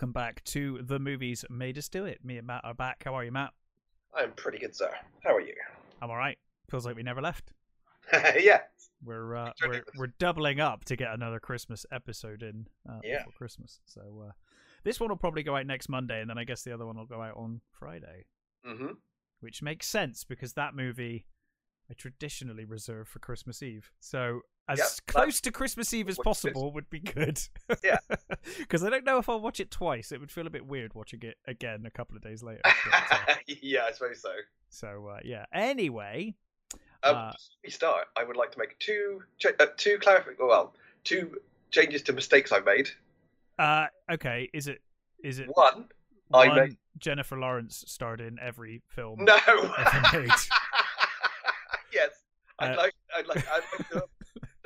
welcome back to the movies made us do it. Me and Matt are back. How are you, Matt? I'm pretty good, sir. How are you? I'm all right. Feels like we never left. yeah. We're uh, we're we're doubling up to get another Christmas episode in uh, Yeah. before Christmas. So uh, this one will probably go out next Monday, and then I guess the other one will go out on Friday, hmm which makes sense because that movie I traditionally reserve for Christmas Eve. So as Yep, close to Christmas Eve as what it is. possible would be good. Yeah. Because I don't know if I'll watch it twice. It would feel a bit weird watching it again a couple of days later. But, uh, yeah, I suppose so. so uh, yeah. Anyway, Um, Uh, before we start, I would like to make two uh, two clarif- well, two changes to mistakes I made. uh, okay. Is it is it One, I made- Jennifer Lawrence starred in every film no. yes, I'd Uh, like I'd like I'd like to,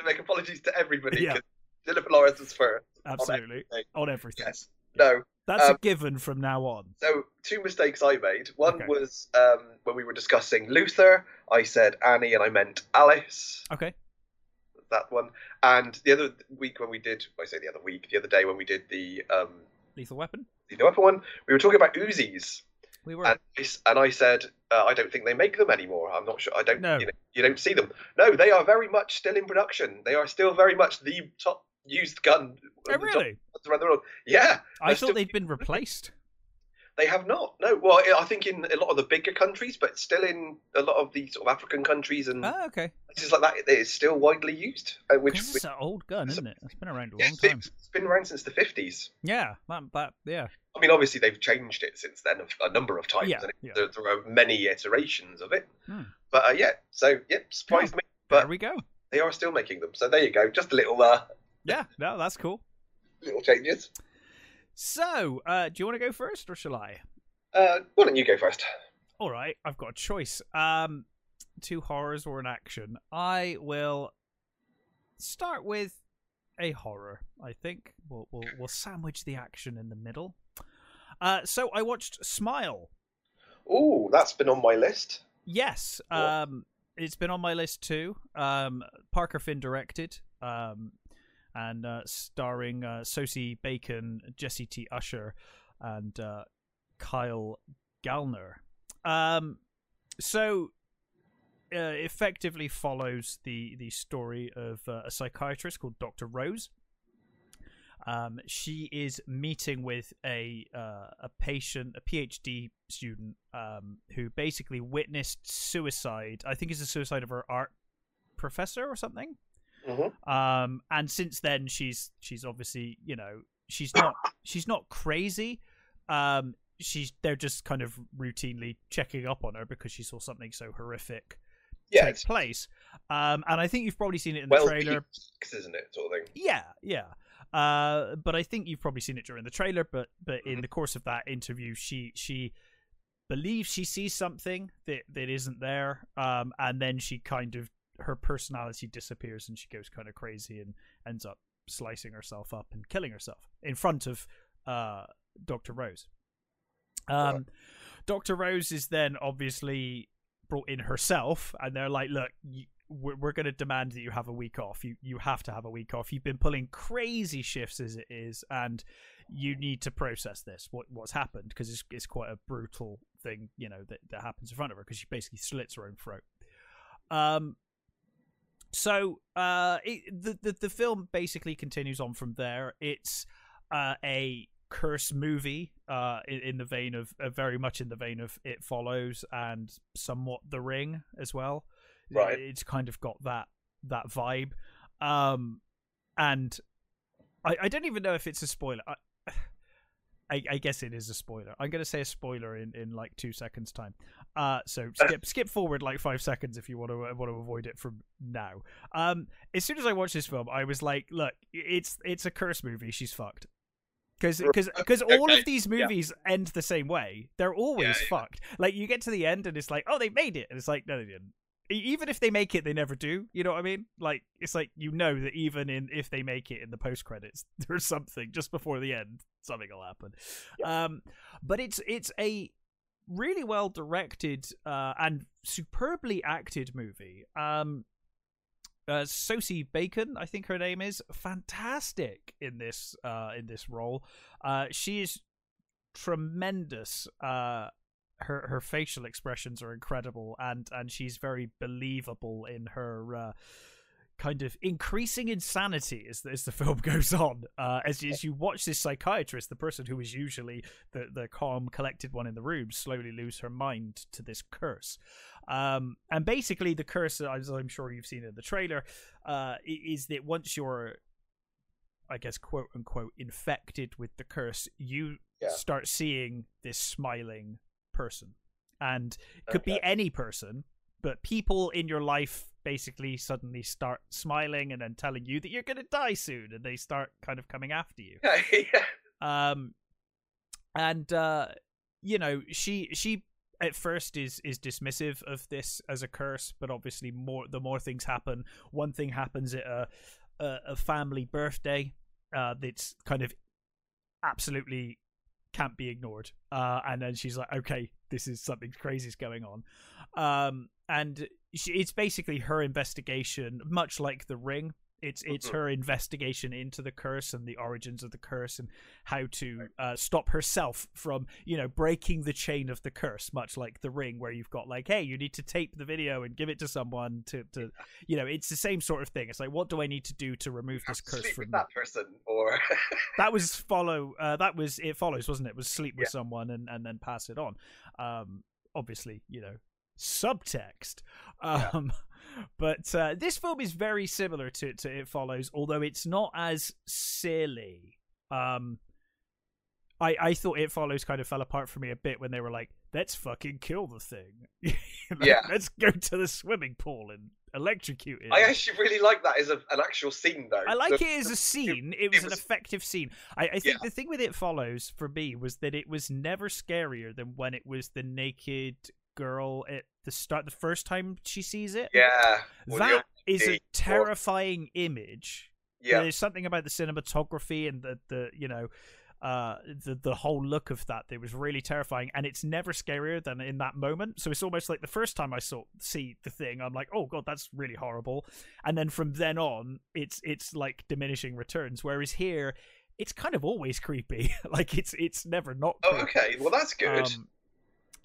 to make apologies to everybody Yeah. because Jennifer Lawrence was first. Absolutely everything. on everything. Yes. No. That's a Um, given from now on. So two mistakes I made. One Okay. was um, when we were discussing Luther. I said Annie and I meant Alice. Okay. that one. And the other week when we did, I say the other week, the other day when we did the um, Lethal Weapon. Lethal Weapon one, we were talking about Uzis, We were. and I, and I said uh, I don't think they make them anymore. I'm not sure. I don't. No. You, know, you don't see them. No, they are very much still in production. They are still very much the top used gun. oh, really? around the world. Yeah, I thought they'd been replaced. they have not. No, well, I think in a lot of the bigger countries, but still in a lot of the sort of African countries and Ah, okay. places like that, it is still widely used. uh, Which, it's an old gun, isn't it? It's been around a yeah, long time. it's it's been around since the 50s. Yeah, that, that yeah. I mean, obviously they've changed it since then a, number of times, Yeah, and it, yeah. There, there are many iterations of it. Hmm. But uh, yeah, so yeah, surprised me. There But we go. they are still making them. So there you go, just a little uh, Yeah, no, that's cool. little changes. So, uh, do you want to go first, or shall I? Uh, why don't you go first? All right, I've got a choice. Um, two horrors or an action. I will start with a horror. I think we'll we'll, we'll sandwich the action in the middle. Uh, so I watched Smile. Oh, that's been on my list. Yes, um, it's been on my list too. Um, Parker Finn directed, um, and uh, starring uh, Sosie Bacon, Jesse T. Usher, and uh, Kyle Gallner. Um, so uh, effectively follows the the story of uh, a psychiatrist called Dr. Rose. Um, she is meeting with a uh, a patient, a PhD student, um, who basically witnessed suicide. I think it's a suicide of her art professor or something. hmm Um, and since then, she's she's obviously you know she's not she's not crazy. Um, she's they're just kind of routinely checking up on her because she saw something so horrific Yeah, take place. Um, and I think you've probably seen it in the well trailer. isn't it, sort of thing? Yeah, yeah. Uh, but I think you've probably seen it during the trailer. But but in Mhm. the course of that interview, she she believes she sees something that that isn't there. Um, and then she kind of her personality disappears and she goes kind of crazy and ends up slicing herself up and killing herself in front of uh Doctor Rose. Um, Right. Doctor Rose is then obviously brought in herself, and they're like, "Look, you, we're, we're going to demand that you have a week off. You you have to have a week off. You've been pulling crazy shifts as it is, and you need to process this. What what's happened because it's it's quite a brutal thing, you know, that that happens in front of her because she basically slits her own throat. Um. So, uh, it, the, the the film basically continues on from there. It's uh, a curse movie uh in, in the vein of uh, very much in the vein of it follows and somewhat the ring as well Right. it's kind of got that that vibe um and i i don't even know if it's a spoiler i I, I guess it is a spoiler. I'm going to say a spoiler in, in like two seconds time. Uh, so skip skip forward like five seconds if you want to want to avoid it from now. Um, as soon as I watched this film, I was like, look, it's it's a curse movie. She's fucked. Because because because all Okay, of these movies end the same way. They're always Yeah, yeah. fucked. Like you get to the end and it's like, oh, they made it, and it's like, no, they didn't. Even if they make it, they never do. You know what I mean? Like it's like you know that even in if they make it in the post credits, there's something just before the end, something will happen. Um, but it's it's a really well directed uh, and superbly acted movie. Um, uh, Sosie Bacon, I think her name is, fantastic in this uh, in this role. Uh, she is tremendous. Uh, her her facial expressions are incredible, and and she's very believable in her. Uh, kind of increasing insanity as, as the film goes on. Uh, as, as you watch this psychiatrist, the person who is usually the, the calm, collected one in the room, slowly lose her mind to this curse. Um, and basically, the curse, as I'm sure you've seen in the trailer, uh, is that once you're, I guess, quote unquote, infected with the curse, you Yeah. start seeing this smiling person. And could be any person, but people in your life basically suddenly start smiling and then telling you that you're going to die soon and they start kind of coming after you yeah. um and uh you know she she at first is is dismissive of this as a curse but obviously more the more things happen one thing happens at a a, a family birthday uh that's kind of absolutely can't be ignored. Uh and then she's like okay this is something crazy's going on. Um and she, it's basically her investigation much like the ring it's it's Mhm. her investigation into the curse and the origins of the curse and how to uh, stop herself from you know breaking the chain of the curse much like the ring where you've got like hey you need to tape the video and give it to someone to to you know it's the same sort of thing it's like what do i need to do to remove this curse Sleep from me? that person, or that was follow uh, that was it follows wasn't it was sleep with Yeah. someone and and then pass it on um obviously you know subtext Yeah. But uh, this film is very similar to to it follows although it's not as silly um I, I thought it follows kind of fell apart for me a bit when they were like, let's fucking kill the thing. Like, Yeah. Let's go to the swimming pool and electrocute it. I actually really like that as a, an actual scene, though. I like The- it as a scene. It was an was- effective scene. I, I think Yeah. the thing with it follows for me was that it was never scarier than when it was the naked girl at the start, the first time she sees it. Yeah, the that is a or- terrifying image. yeah, There's something about the cinematography and the, the you know, uh, the the whole look of that that was really terrifying, and it's never scarier than in that moment. So it's almost like the first time I saw see the thing, I'm like, oh god, that's really horrible, and then from then on, it's it's like diminishing returns. Whereas here, it's kind of always creepy. like it's it's never not. Oh, okay. Well, that's good. Um,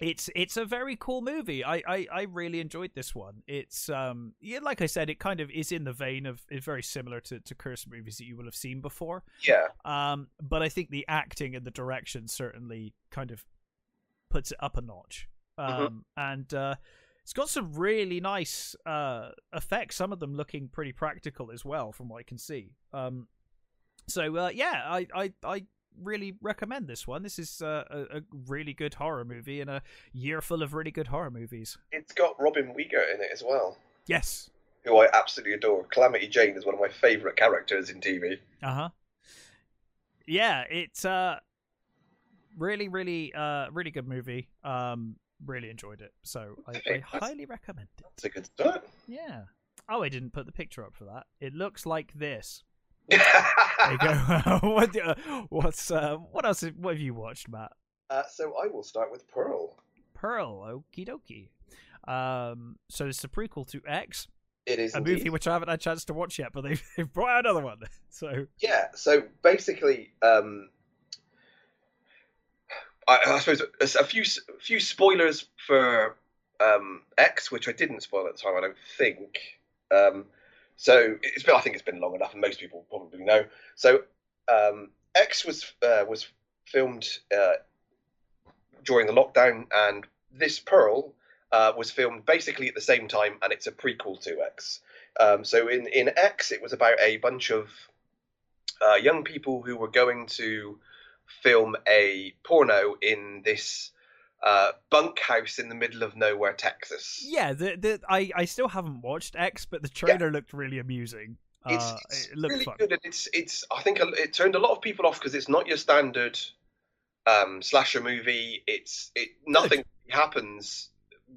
it's it's a very cool movie. I, I, I really enjoyed this one. It's um yeah, like I said, it kind of is in the vein of is very similar to, to curse movies that you will have seen before. yeah, Um, but I think the acting and the direction certainly kind of puts it up a notch. Um, Mhm. and uh, it's got some really nice uh effects. Some of them looking pretty practical as well, from what I can see. Um, so uh, yeah, I, I I really recommend this one. This is uh, a, a really good horror movie in a year full of really good horror movies. it's got Robin Weigert in it as well, Yes. who I absolutely adore. Calamity Jane is one of my favourite characters in TV. Uh huh. Yeah, it's uh really, really, uh, really good movie. Um, really enjoyed it, so I, Okay, I highly recommend it. It's a good start. Yeah. Oh, I didn't put the picture up for that. It looks like this. There you go. what, uh, what's uh, what else? What have you watched, Matt? Uh, so I will start with Pearl. Pearl. Okie dokie. Um, so it's a prequel to X, It is a indeed. movie which I haven't had a chance to watch yet, but they've, they've brought out another one. So Yeah, so basically, um, I, I suppose a, a few a few spoilers for um, X, which I didn't spoil at the time. I don't think. Um, so it's been, I think it's been long enough, and most people probably know. So um, X was uh, was filmed uh, during the lockdown, and this Pearl uh, was filmed basically at the same time, and it's a prequel to X. Um, so in in X, it was about a bunch of uh, young people who were going to film a porno in this uh, bunkhouse in the middle of nowhere, Texas. yeah, the, the I I still haven't watched X, but the trailer looked really amusing. It's, uh, it's it really fun. good, and it's it's. I think it turned a lot of people off because it's not your standard um, slasher movie. It's it nothing happens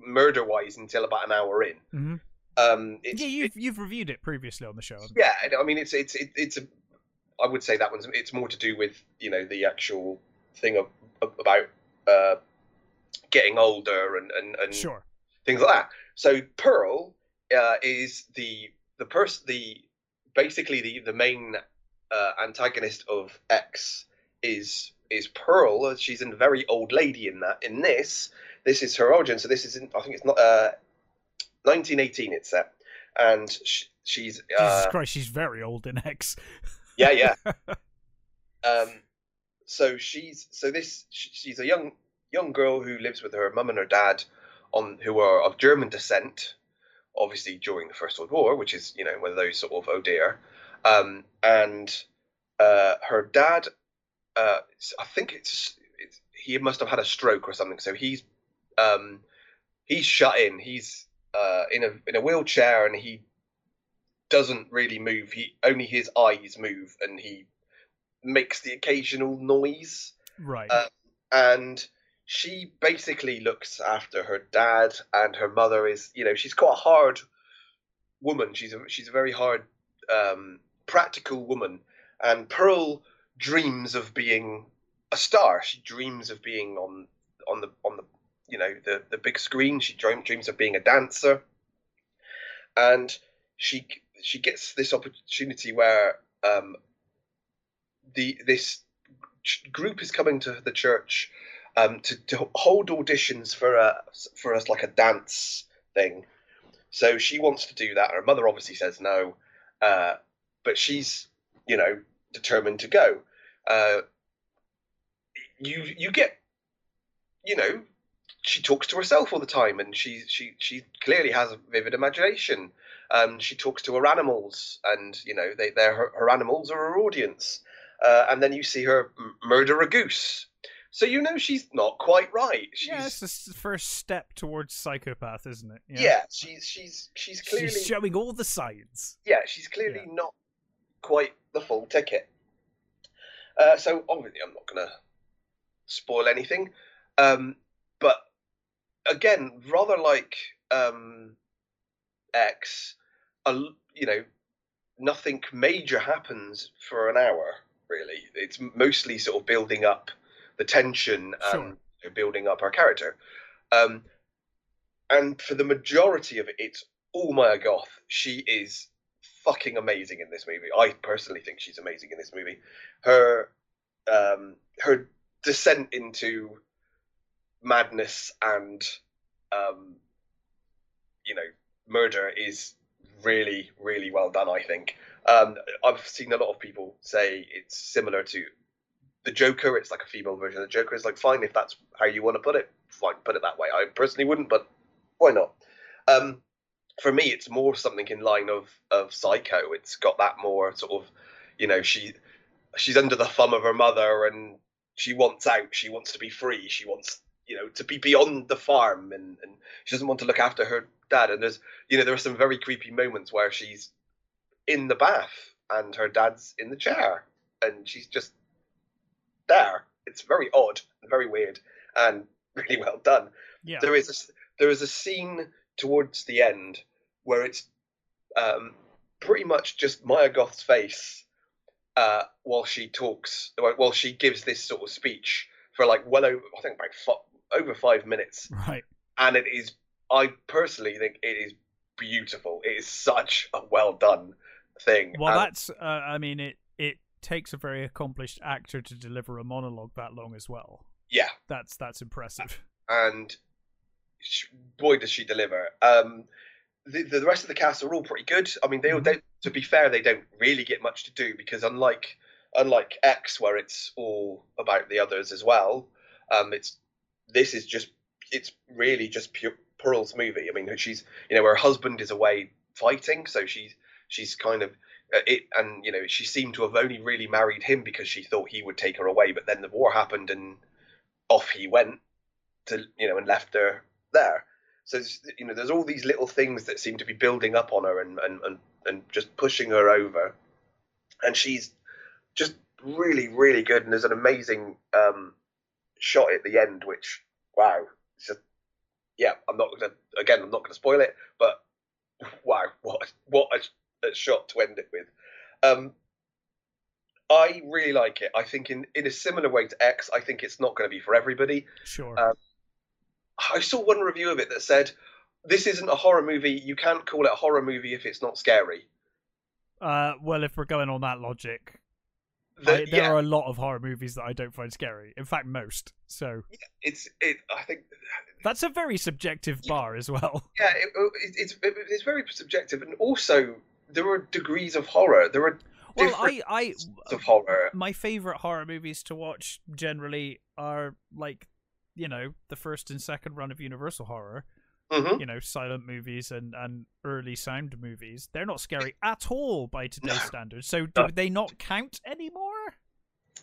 murder wise until about an hour in. Mhm. Um, it's, Yeah, you've you've reviewed it previously on the show. Yeah, I mean, it's it's it, it's a. I would say that one's it's more to do with you know the actual thing of, of about uh, getting older and and, and Sure. things like that. So Pearl uh, is the the person the basically the the main uh, antagonist of X is is Pearl. She's a very old lady in that. In this, this is her origin. So this is in, I think it's not uh, 1918. It's set, and she, she's uh, Jesus Christ, she's very old in X. yeah, yeah. um, so she's so this she's a young young girl who lives with her mum and her dad on who are of German descent, obviously during the First World War, which is you know one of those sort of oh dear, um, and uh, her dad, uh, I think it's, it's he must have had a stroke or something, so he's um, he's shut in. He's uh, in a in a wheelchair and he doesn't really move. He only his eyes move and he makes the occasional noise. Right. Uh, and she basically looks after her dad and her mother is you know she's quite a hard woman. She's a she's a very hard um, practical woman. And pearl dreams of being a star. She dreams of being on on the on the you know the the big screen. She dream, dreams of being a dancer. And she she gets this opportunity where um, the this group is coming to the church um, to, to hold auditions for a for us like a dance thing. So she wants to do that. Her mother obviously says no, uh, but she's you know determined to go. Uh, you you get you know she talks to herself all the time, and she she she clearly has a vivid imagination. Um, she talks to her animals, and you know they they're her, her animals are her audience. Uh, and then you see her murder a goose so you know she's not quite right. She's, yeah, it's the first step towards psychopath, isn't it? Yeah, yeah she's she's she's clearly she's showing all the signs. Yeah, she's clearly yeah. not quite the full ticket. Uh, so obviously, I'm not going to spoil anything, um, but again, rather like um, X, a, you know, nothing major happens for an hour. Really, it's mostly sort of building up the tension and sure. building up our character. Um, and for the majority of it, it's all Mia Goth. She is fucking amazing in this movie. I personally think she's amazing in this movie. Her um, her descent into madness and um, you know murder is really really well done. I think um, I've seen a lot of people say it's similar to the Joker, it's like a female version of the Joker. Is like fine if that's how you want to put it, fine, put it that way. I personally wouldn't, but why not? Um, for me, it's more something in line of of Psycho. It's got that more sort of, you know, she she's under the thumb of her mother and she wants out. She wants to be free. She wants you know to be beyond the farm and and she doesn't want to look after her dad. And there's you know there are some very creepy moments where she's in the bath and her dad's in the chair and she's just there. It's very odd and very weird and really well done. Yeah. There is a, there is a scene towards the end where it's um, pretty much just Mia Goth's face uh, while she talks, while she gives this sort of speech for like well over, I think about f- over five minutes. Right. And it is, I personally think it is beautiful. It is such a well done thing. Well, and, that's, uh, I mean, it takes a very accomplished actor to deliver a monologue that long as well. Yeah, that's that's impressive. And she, boy, does she deliver! Um, the, the rest of the cast are all pretty good. I mean, they, mm-hmm. they to be fair, they don't really get much to do because unlike unlike X, where it's all about the others as well, um, it's this is just it's really just pure Pearl's movie. I mean, she's you know her husband is away fighting, so she's she's kind of it and you know she seemed to have only really married him because she thought he would take her away but then the war happened and off he went to you know and left her there. So you know there's all these little things that seem to be building up on her and and and, and just pushing her over. And she's just really really good and there's an amazing um, shot at the end which wow it's just yeah i'm not gonna again i'm not gonna spoil it but wow what what a shot to end it with. Um, I really like it. I think in in a similar way to X, I think it's not going to be for everybody. Sure. Um, I saw one review of it that said, this isn't a horror movie. You can't call it a horror movie if it's not scary. Uh, well, if we're going on that logic, The- I, there yeah, are a lot of horror movies that I don't find scary. In fact, most. So it's it. I think that's a very subjective bar as well. yeah, it, it, it's it, it's very subjective, and also there are degrees of horror. There were Well, I, I, of horror. my favorite horror movies to watch generally are like, you know, the first and second run of Universal horror. hmm You know, silent movies and and early sound movies. They're not scary at all by today's No. standards. So No. do they not count anymore?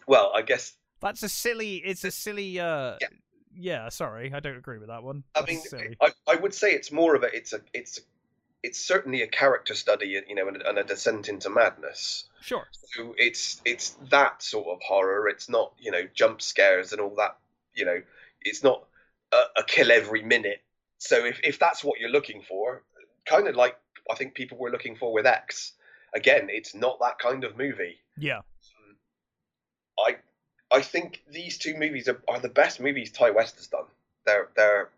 Well, I guess That's a silly. It's a silly. uh Yeah. Yeah, sorry, I don't agree with that one. I That's mean, silly. I, I would say it's more of a it's a it's it's certainly a character study, you know, and, and a descent into madness. Sure. So it's it's that sort of horror. It's not you know jump scares and all that. You know, it's not a, a kill every minute. So if if that's what you're looking for, kind of like I think people were looking for with X. Again, it's not that kind of movie. Yeah. I I think these two movies are, are the best movies Ti West has done. They're they're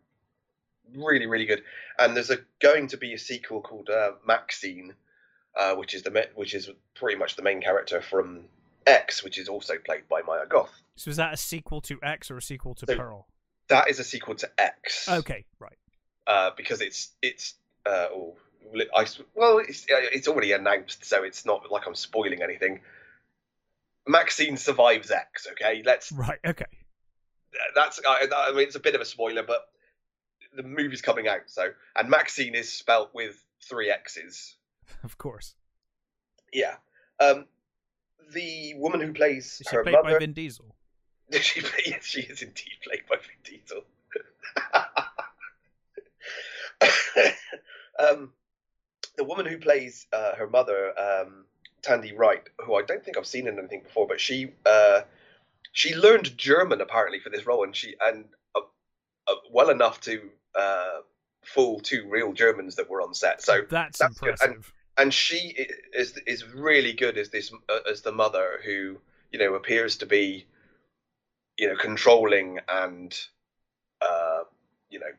really really good. And there's a going to be a sequel called uh, Maxine, uh, which is the which is pretty much the main character from X, which is also played by Maya Goth. So is that a sequel to X or a sequel to So- Pearl? That is a sequel to X. Okay, right. Uh, because it's it's uh, oh, I, well it's uh, it's already announced, so it's not like I'm spoiling anything. Maxine survives X. Okay, let's Right, okay. that's I, I mean it's a bit of a spoiler, but the movie's coming out. So and Maxine is spelt with three X's. Of course. Yeah. Um, the woman who plays Is she her played mother. by Vin Diesel? she, yes, she is indeed played by Vin Diesel. um, the woman who plays uh, her mother, um, Tandi Wright, who I don't think I've seen in anything before, but she uh, she learned German apparently for this role, and she and uh, uh, well enough to uh, fool two real Germans that were on set. So That's, that's good. impressive. and she is is really good as this uh, as the mother who you know appears to be you know controlling and uh you know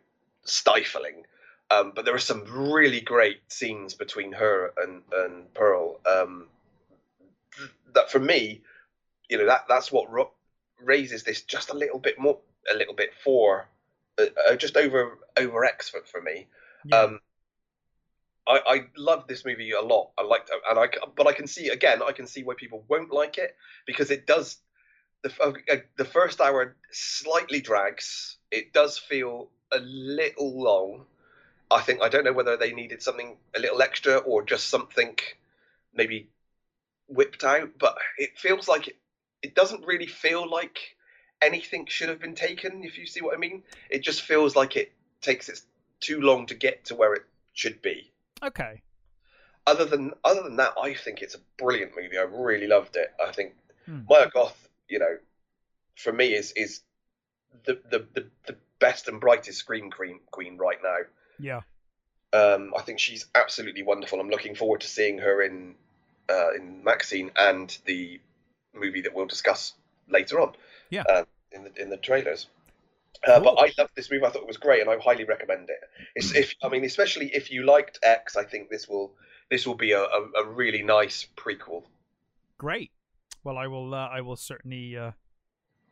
stifling um but there are some really great scenes between her and and pearl um that for me you know that that's what ro- raises this just a little bit more a little bit for uh, uh, just over over x for, for me Yeah. um, I, I love this movie a lot. I liked it, and I but I can see again. I can see why people won't like it because it does. The uh, the first hour slightly drags. It does feel a little long. I think I don't know whether they needed something a little extra or just something maybe whipped out, but it feels like it. It doesn't really feel like anything should have been taken. If you see what I mean, it just feels like it takes it too long to get to where it should be okay. other than other than that, I think it's a brilliant movie. I really loved it. I think Hmm. Maya Goth, you know, for me is is the the, the, the best and brightest scream queen queen right now. Yeah. Um, I think she's absolutely wonderful. I'm looking forward to seeing her in uh, in Maxine and the movie that we'll discuss later on. Yeah. Uh, in the in the trailers. Uh, But I loved this movie. I thought it was great, and I highly recommend it. It's if I mean, especially if you liked X, I think this will this will be a, a, a really nice prequel. Great. Well, I will. Uh, I will certainly uh,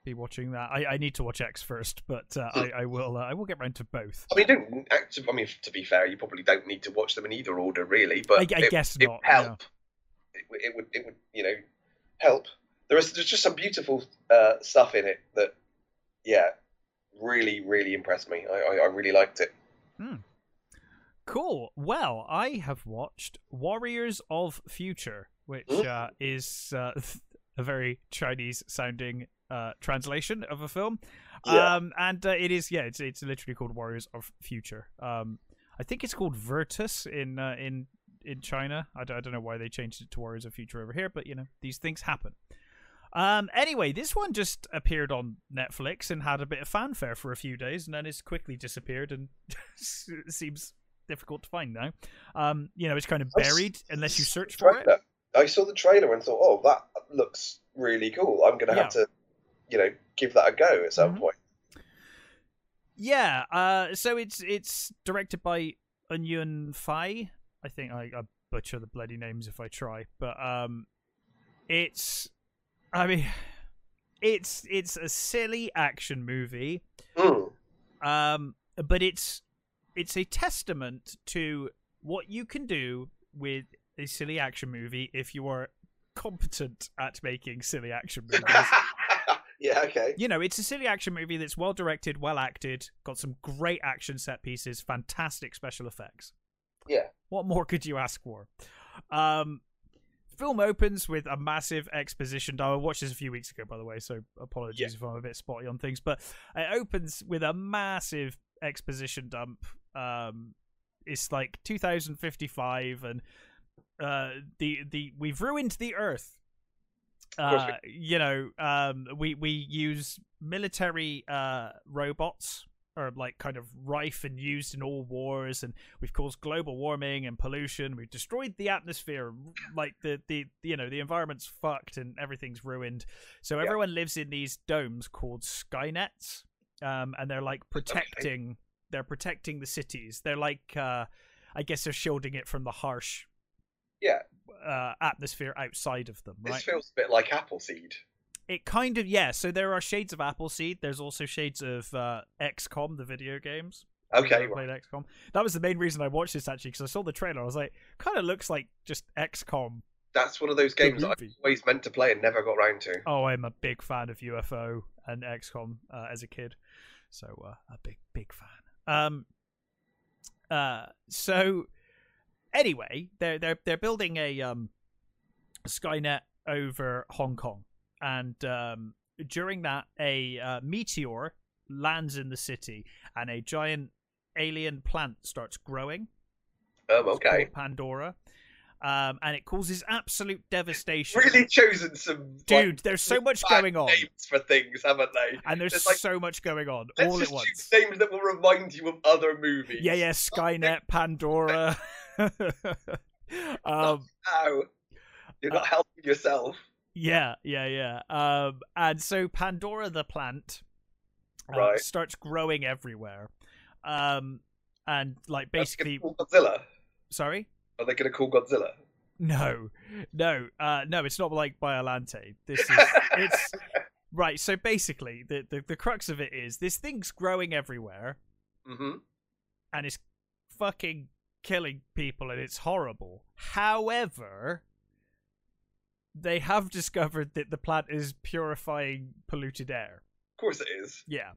be watching that. I, I need to watch X first, but uh, I, I will. Uh, I will get round to both. I mean, don't act- I mean to be fair, you probably don't need to watch them in either order, really. But I- I it, guess it not, would help. It, it would it would you know help. There is there's just some beautiful uh, stuff in it that yeah really really impressed me. I, I, I really liked it. Cool. Well, I have watched Warriors of Future, which Hmm? uh, is uh, a very Chinese-sounding uh, translation of a film. Yeah. Um, and uh, it is, yeah, it's it's literally called Warriors of Future. Um, I think it's called Virtus in uh, in in China. I don't, I don't know why they changed it to Warriors of Future over here, but you know these things happen. Um, anyway, this one just appeared on Netflix and had a bit of fanfare for a few days, and then it's quickly disappeared and seems difficult to find now. Um, you know, it's kind of I buried unless you search for it. I saw the trailer and thought, oh, that looks really cool. I'm going to have to, you know, give that a go at some Mhm. point. Yeah. Uh, so it's it's directed by Ng Yuen-fai. I think I, I butcher the bloody names if I try, but um, it's. I mean, it's it's a silly action movie. Mm. Um, but it's it's a testament to what you can do with a silly action movie if you are competent at making silly action movies. yeah, okay. you know, it's a silly action movie that's well directed, well acted, got some great action set pieces, fantastic special effects. Yeah. What more could you ask for? Um, film opens with a massive exposition dump. I watched this a few weeks ago, by the way, so apologies Yeah. if I'm a bit spotty on things. But it opens with a massive exposition dump. Um, it's like 2055, and uh, the the we've ruined the Earth. Uh, you know, um, we we use military uh, robots are like kind of rife and used in all wars and we've caused global warming and pollution we've destroyed the atmosphere like the the you know the environment's fucked and everything's ruined so Yeah. everyone lives in these domes called skynets um and they're like protecting they're protecting the cities they're like uh i guess they're shielding it from the harsh Yeah. uh atmosphere outside of them This right feels a bit like Appleseed. It kind of yeah so there are shades of appleseed there's also shades of uh xcom the video games Okay, right. played XCOM. That was the main reason I watched this actually because I saw the trailer. I was like, kind of looks like just XCOM. That's one of those games I always meant to play and never got round to. Oh, I'm a big fan of UFO and XCOM uh, as a kid, so uh, a big big fan. Um, uh, so anyway, they're they're they're building a um Skynet over Hong Kong, and um, during that, a uh, meteor lands in the city, and a giant alien plant starts growing. Um, okay. Pandora. Um, and it causes absolute devastation. Really chosen some Dude, like, there's so much going on. names for things, haven't they? And there's It's like, so much going on let's all just at once. names that will remind you of other movies. Yeah, yeah, Skynet, Pandora. um, Ow. You're Uh, not helping yourself. Yeah, yeah, yeah. Um, and so Pandora the plant uh, Right. starts growing everywhere. Um, and like basically, call Godzilla. sorry. Are they going to call Godzilla? No, no, uh, no. It's not like Biolante. This is it's right. So basically, the, the the crux of it is this thing's growing everywhere, mm-hmm. and it's fucking killing people, and it's horrible. However, they have discovered that the plant is purifying polluted air. Of course it is. Yeah.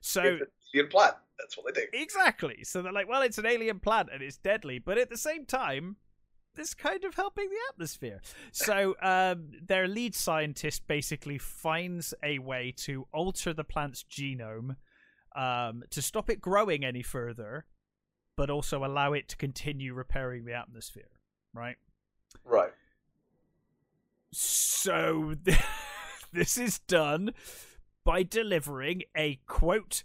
So It's an alien plant. That's what they do. Exactly. So they're like, well, it's an alien plant and it's deadly, but at the same time, it's kind of helping the atmosphere. So um, their lead scientist basically finds a way to alter the plant's genome um, to stop it growing any further, but also allow it to continue repairing the atmosphere. Right. Right. So this is done by delivering a quote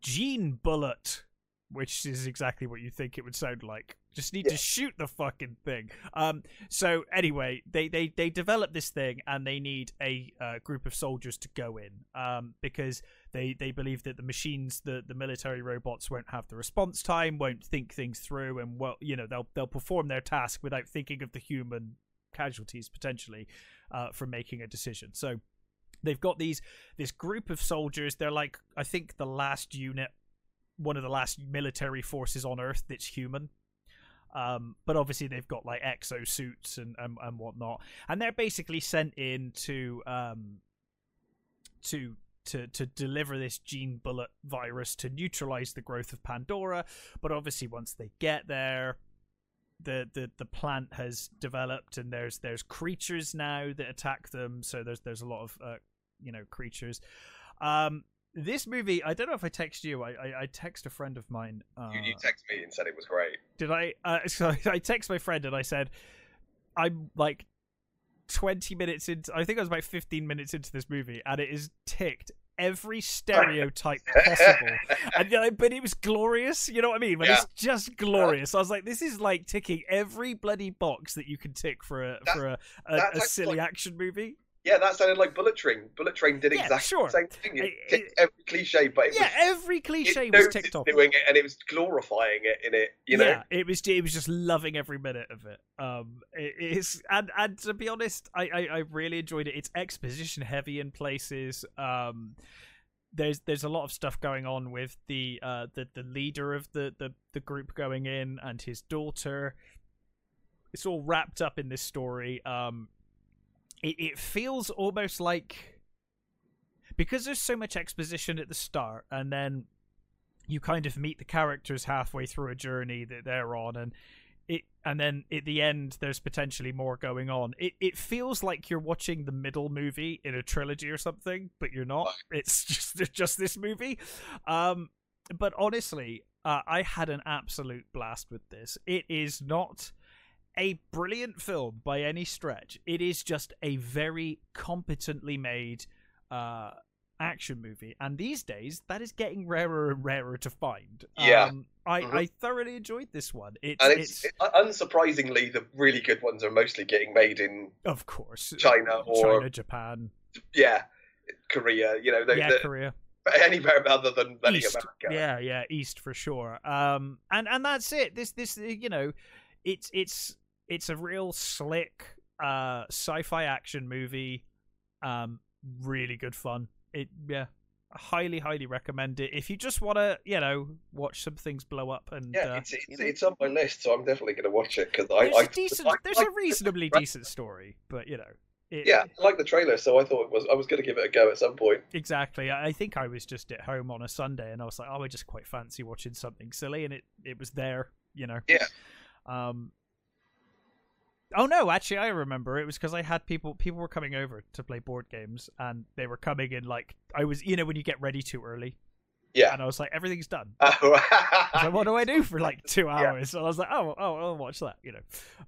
gene bullet, which is exactly what you think it would sound like. Just need to shoot the fucking thing. Um. So anyway, they they they develop this thing and they need a uh, group of soldiers to go in. Um. Because they they believe that the machines, the the military robots, won't have the response time, won't think things through, and well, you know, they'll they'll perform their task without thinking of the human casualties potentially uh, from making a decision. So they've got these this group of soldiers. They're like I think the last unit, one of the last military forces on Earth that's human. Um, but obviously they've got like exosuits and, and and whatnot, and they're basically sent in to um to to to deliver this gene bullet virus to neutralize the growth of Pandora. But obviously once they get there, the, the the plant has developed and there's there's creatures now that attack them. So there's there's a lot of uh, you know creatures. Um this movie i don't know if i text you. I i, I text a friend of mine uh, You, you text me and said it was great. did i? Uh, so i text my friend and i said i'm like 20 minutes into i think i was about 15 minutes into this movie and it is ticked every stereotype possible. And uh, but it was glorious you know what i mean? When it's just glorious. I was like this is like ticking every bloody box that you can tick for a That- for a, a, a silly actually- action movie Yeah, that sounded like Bullet Train. Bullet Train did Yeah, exactly sure. the same thing. It, It- ticked every cliche, but it yeah, was every cliche was ticked off. doing it, and it was glorifying it in it. You know, yeah, it was. It was just loving every minute of it. Um, it is, and and to be honest, I, I I really enjoyed it. It's exposition heavy in places. Um, there's there's a lot of stuff going on with the uh the the leader of the the the group going in and his daughter. It's all wrapped up in this story. Um, it it feels almost like because there's so much exposition at the start, and then you kind of meet the characters halfway through a journey that they're on and it and then at the end there's potentially more going on. It it feels like you're watching the middle movie in a trilogy or something but you're not. It's just just this movie. Um but honestly uh, i had an absolute blast with this. It is not a brilliant film by any stretch. It is just a very competently made uh action movie. And these days that is getting rarer and rarer to find. Yeah. um, I, Mhm. I thoroughly enjoyed this one. It's, and it's, it's, it- unsurprisingly the really good ones are mostly getting made in of course. China or china japan. Yeah, Korea. You know, yeah korea. anywhere other than east. America. yeah yeah east for sure. Um and and that's it. This this you know it's it's it's a real slick uh sci-fi action movie um really good fun it yeah highly highly recommend it if you just want to you know watch some things blow up and Yeah, uh, it's it's, you know, it's on my list, so I'm definitely going to watch it because I, there's I a decent I- there's I- a reasonably Right. decent story but you know it, yeah, I like the trailer, so I thought it was I was going to give it a go at some point. Exactly. I I think I was just at home on a Sunday and I was like, oh, I just quite fancy watching something silly, and it it was there, you know. Yeah. Um. Oh no, actually, I remember it was because I had people. People were coming over to play board games, and they were coming in like I was. You know, when you get ready too early, Yeah. and I was like, everything's done. Oh, I was like, what do I do for like two Yeah. hours? And I was like, oh, oh, I'll watch that, you know.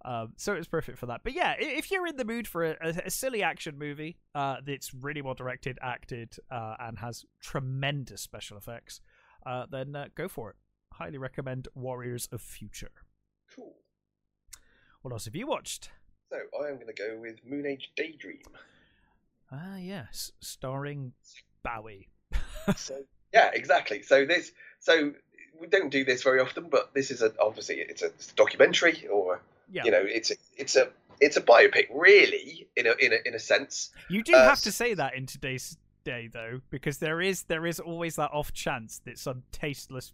Um, so it was perfect for that. But yeah, if you're in the mood for a, a, a silly action movie uh, that's really well directed, acted, uh, and has tremendous special effects, uh, then uh, go for it. Highly recommend Warriors of Future. cool. What else have you watched? So I am going to go with Moon Age Daydream. Ah, yes, starring Bowie. so yeah, exactly. So this, so we don't do this very often, but this is a obviously it's a, it's a documentary, or Yeah, you know, it's a, it's a it's a biopic, really, in a in a in a sense. You do Uh, have to say that in today's day, though, because there is there is always that off chance that some tasteless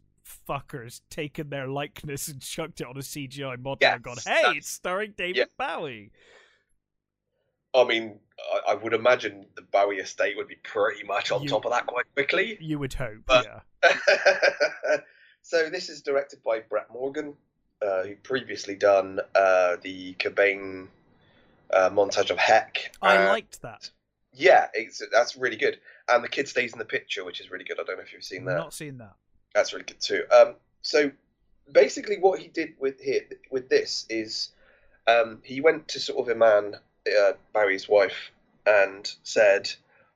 fuckers taken their likeness and chucked it on a CGI model and gone, "Hey, that's- it's starring David yeah. Bowie." I mean, I, I would imagine the Bowie estate would be pretty much on You- top of that quite quickly. You would hope, But- yeah. so this is directed by Brett Morgen, uh, who previously done uh, the Cobain uh, montage of Heck. I liked that. Yeah, it's, that's really good. And the kid stays in the picture, which is really good. I don't know if you've seen that. Not seen that. That's really good too. Um, so basically, what he did with here with this is um, he went to sort of Iman, uh, Barry's wife, and said,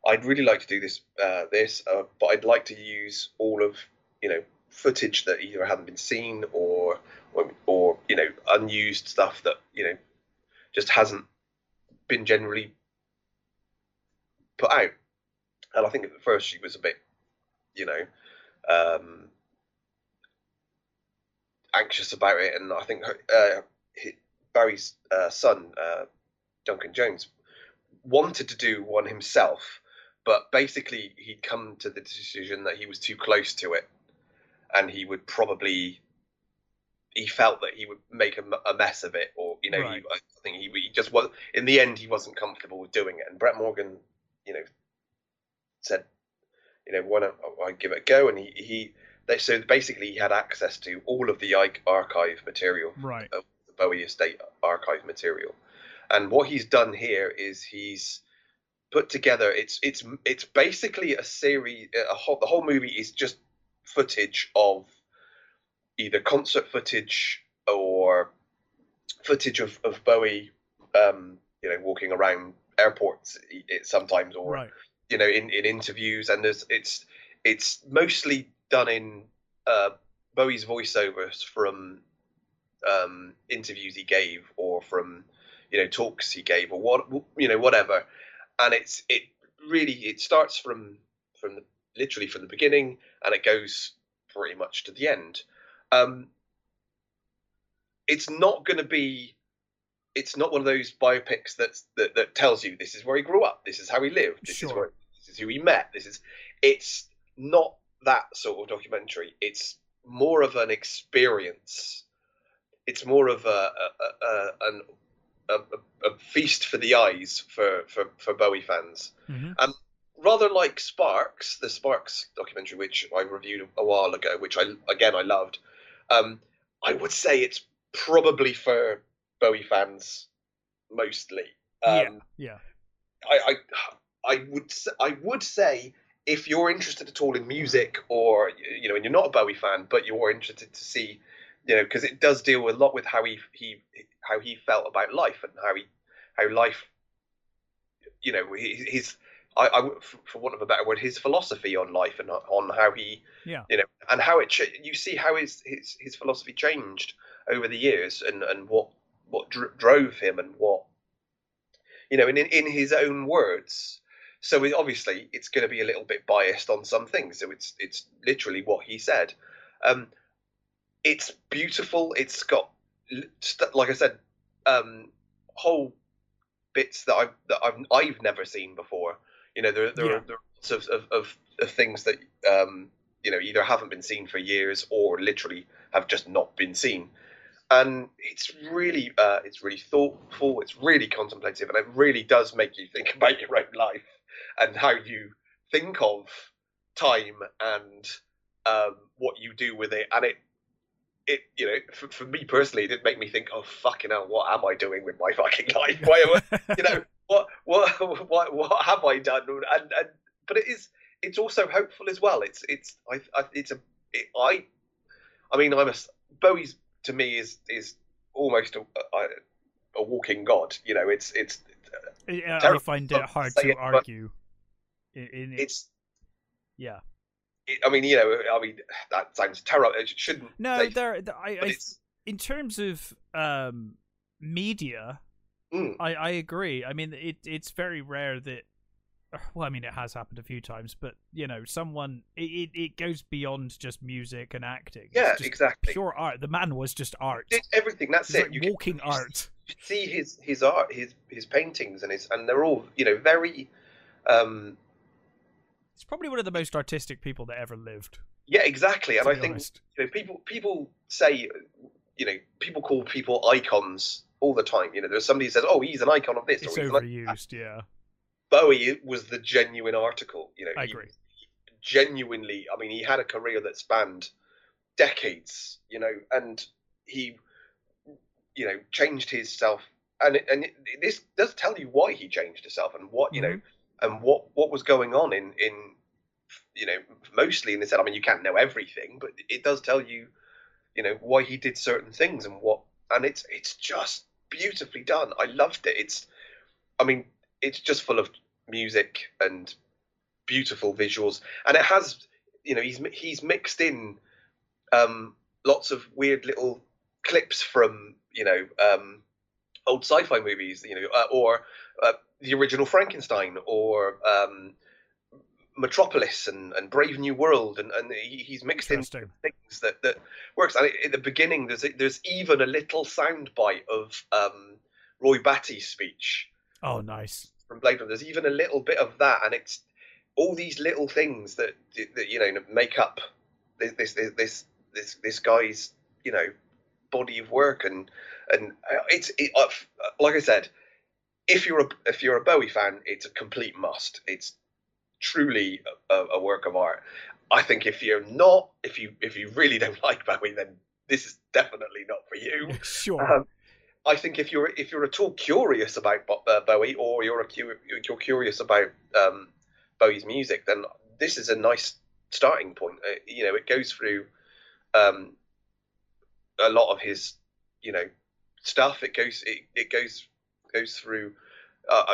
"I'd really like to do this, uh, this, uh, but I'd like to use all of you know footage that either hadn't been seen or, or or you know unused stuff that you know just hasn't been generally put out." And I think at first she was a bit, you know, um, anxious about it, and I think uh, Barry's uh, son, uh, Duncan Jones, wanted to do one himself, but basically he'd come to the decision that he was too close to it, and he would probably. He felt that he would make a mess of it, or you know, Right. he, I think he, he just was. In the end, he wasn't comfortable with doing it, and Brett Morgen, you know, said, you know, why don't I give it a go? And he, he they, so basically he had access to all of the archive material, Right. the Bowie Estate archive material, and what he's done here is he's put together. It's it's it's basically a series. A whole, the whole movie is just footage of either concert footage or footage of, of Bowie, um, you know, walking around airports sometimes, or Right. you know in, in interviews and there's it's it's mostly done in uh, Bowie's voiceovers from um, interviews he gave or from you know talks he gave or what you know whatever and it's it really it starts from from the literally from the beginning and it goes pretty much to the end. Um, it's not going to be. It's not one of those biopics that's, that that tells you this is where he grew up, this is how he lived, this Sure. is where this is who he met. This is. It's not that sort of documentary. It's more of an experience. It's more of a, a, a, a an a, feast for the eyes for, for, for Bowie fans. Mhm. Rather like Sparks, the Sparks documentary, which I reviewed a while ago, which I again I loved. Um, I would say it's probably for Bowie fans mostly. Um, yeah. I, I I would I would say if you're interested at all in music or you know and you're not a Bowie fan but you're interested to see you know because it does deal a lot with how he he how he felt about life and how he how life you know his, I, I for want of a better word his philosophy on life and on how he Yeah. you know and how it you see how his his his philosophy changed over the years and and what what dr- drove him and what you know in, in his own words so it, obviously it's going to be a little bit biased on some things. So it's it's literally what he said. Um it's beautiful. It's got like i said um whole bits that i've that i've, I've never seen before. You know there, there, Yeah. are, there are lots of, of, of, of things that um you know either haven't been seen for years or literally have just not been seen. And it's really uh, it's really thoughtful. It's really contemplative and it really does make you think about your own life and how you think of time and um, what you do with it. And it it you know for, for me personally it did make me think oh fucking hell what am i doing with my fucking life? Why am I, you know what what what what have i done? And and but it is it's also hopeful as well. It's it's i, I it's a it, i i mean i'm a bowie's to me is is almost a, a, a walking god. You know it's it's I, I find it hard to it, argue. In, in it's yeah. it, i mean you know i mean that sounds terrible it shouldn't No, there. I, I in terms of um media, mm, I, I agree. I mean, it it's very rare that. Well, I mean, it has happened a few times, but you know, someone it, it, goes beyond just music and acting. Yeah just exactly pure art. The man was just art. Did everything that's it like can- walking you art. You see his his art, his his paintings, and his and they're all you know very, um, It's probably one of the most artistic people that ever lived. yeah, exactly. And I think honest. you know people people say, you know, people call people icons all the time. You know, there's somebody who says, oh, he's an icon of this, it's or he's overused. Yeah, Bowie was the genuine article. You know, I he- agree. genuinely i mean he had a career that spanned decades you know and he you know changed himself and it- and it, this does tell you why he changed himself and what you know and what what was going on in in you know mostly in this i mean you can't know everything but it does tell you you know why he did certain things and what and it's it's just beautifully done. I loved it. It's i mean it's just full of music and beautiful visuals. And it has you know he's he's mixed in um lots of weird little clips from you know um old sci-fi movies you know uh, or uh, the original frankenstein or um metropolis and, and brave new world and, and he, he's mixed in things that, that works and in the beginning there's there's even a little soundbite of um roy batty's speech Oh, nice. from Blade Runner. There's even a little bit of that, and it's all these little things that that you know make up this this this this this, this guy's you know body of work, and and uh, it's it, uh, like I said, if you're a if you're a Bowie fan, it's a complete must. It's truly a, a work of art. I think if you're not, if you if you really don't like Bowie, then this is definitely not for you. Sure. Um, I think if you're if you're at all curious about uh, Bowie or you're a you're curious about um, Bowie's music, then this is a nice starting point. Uh, you know, it goes through um, a lot of his you know stuff. It goes it, it goes goes through uh,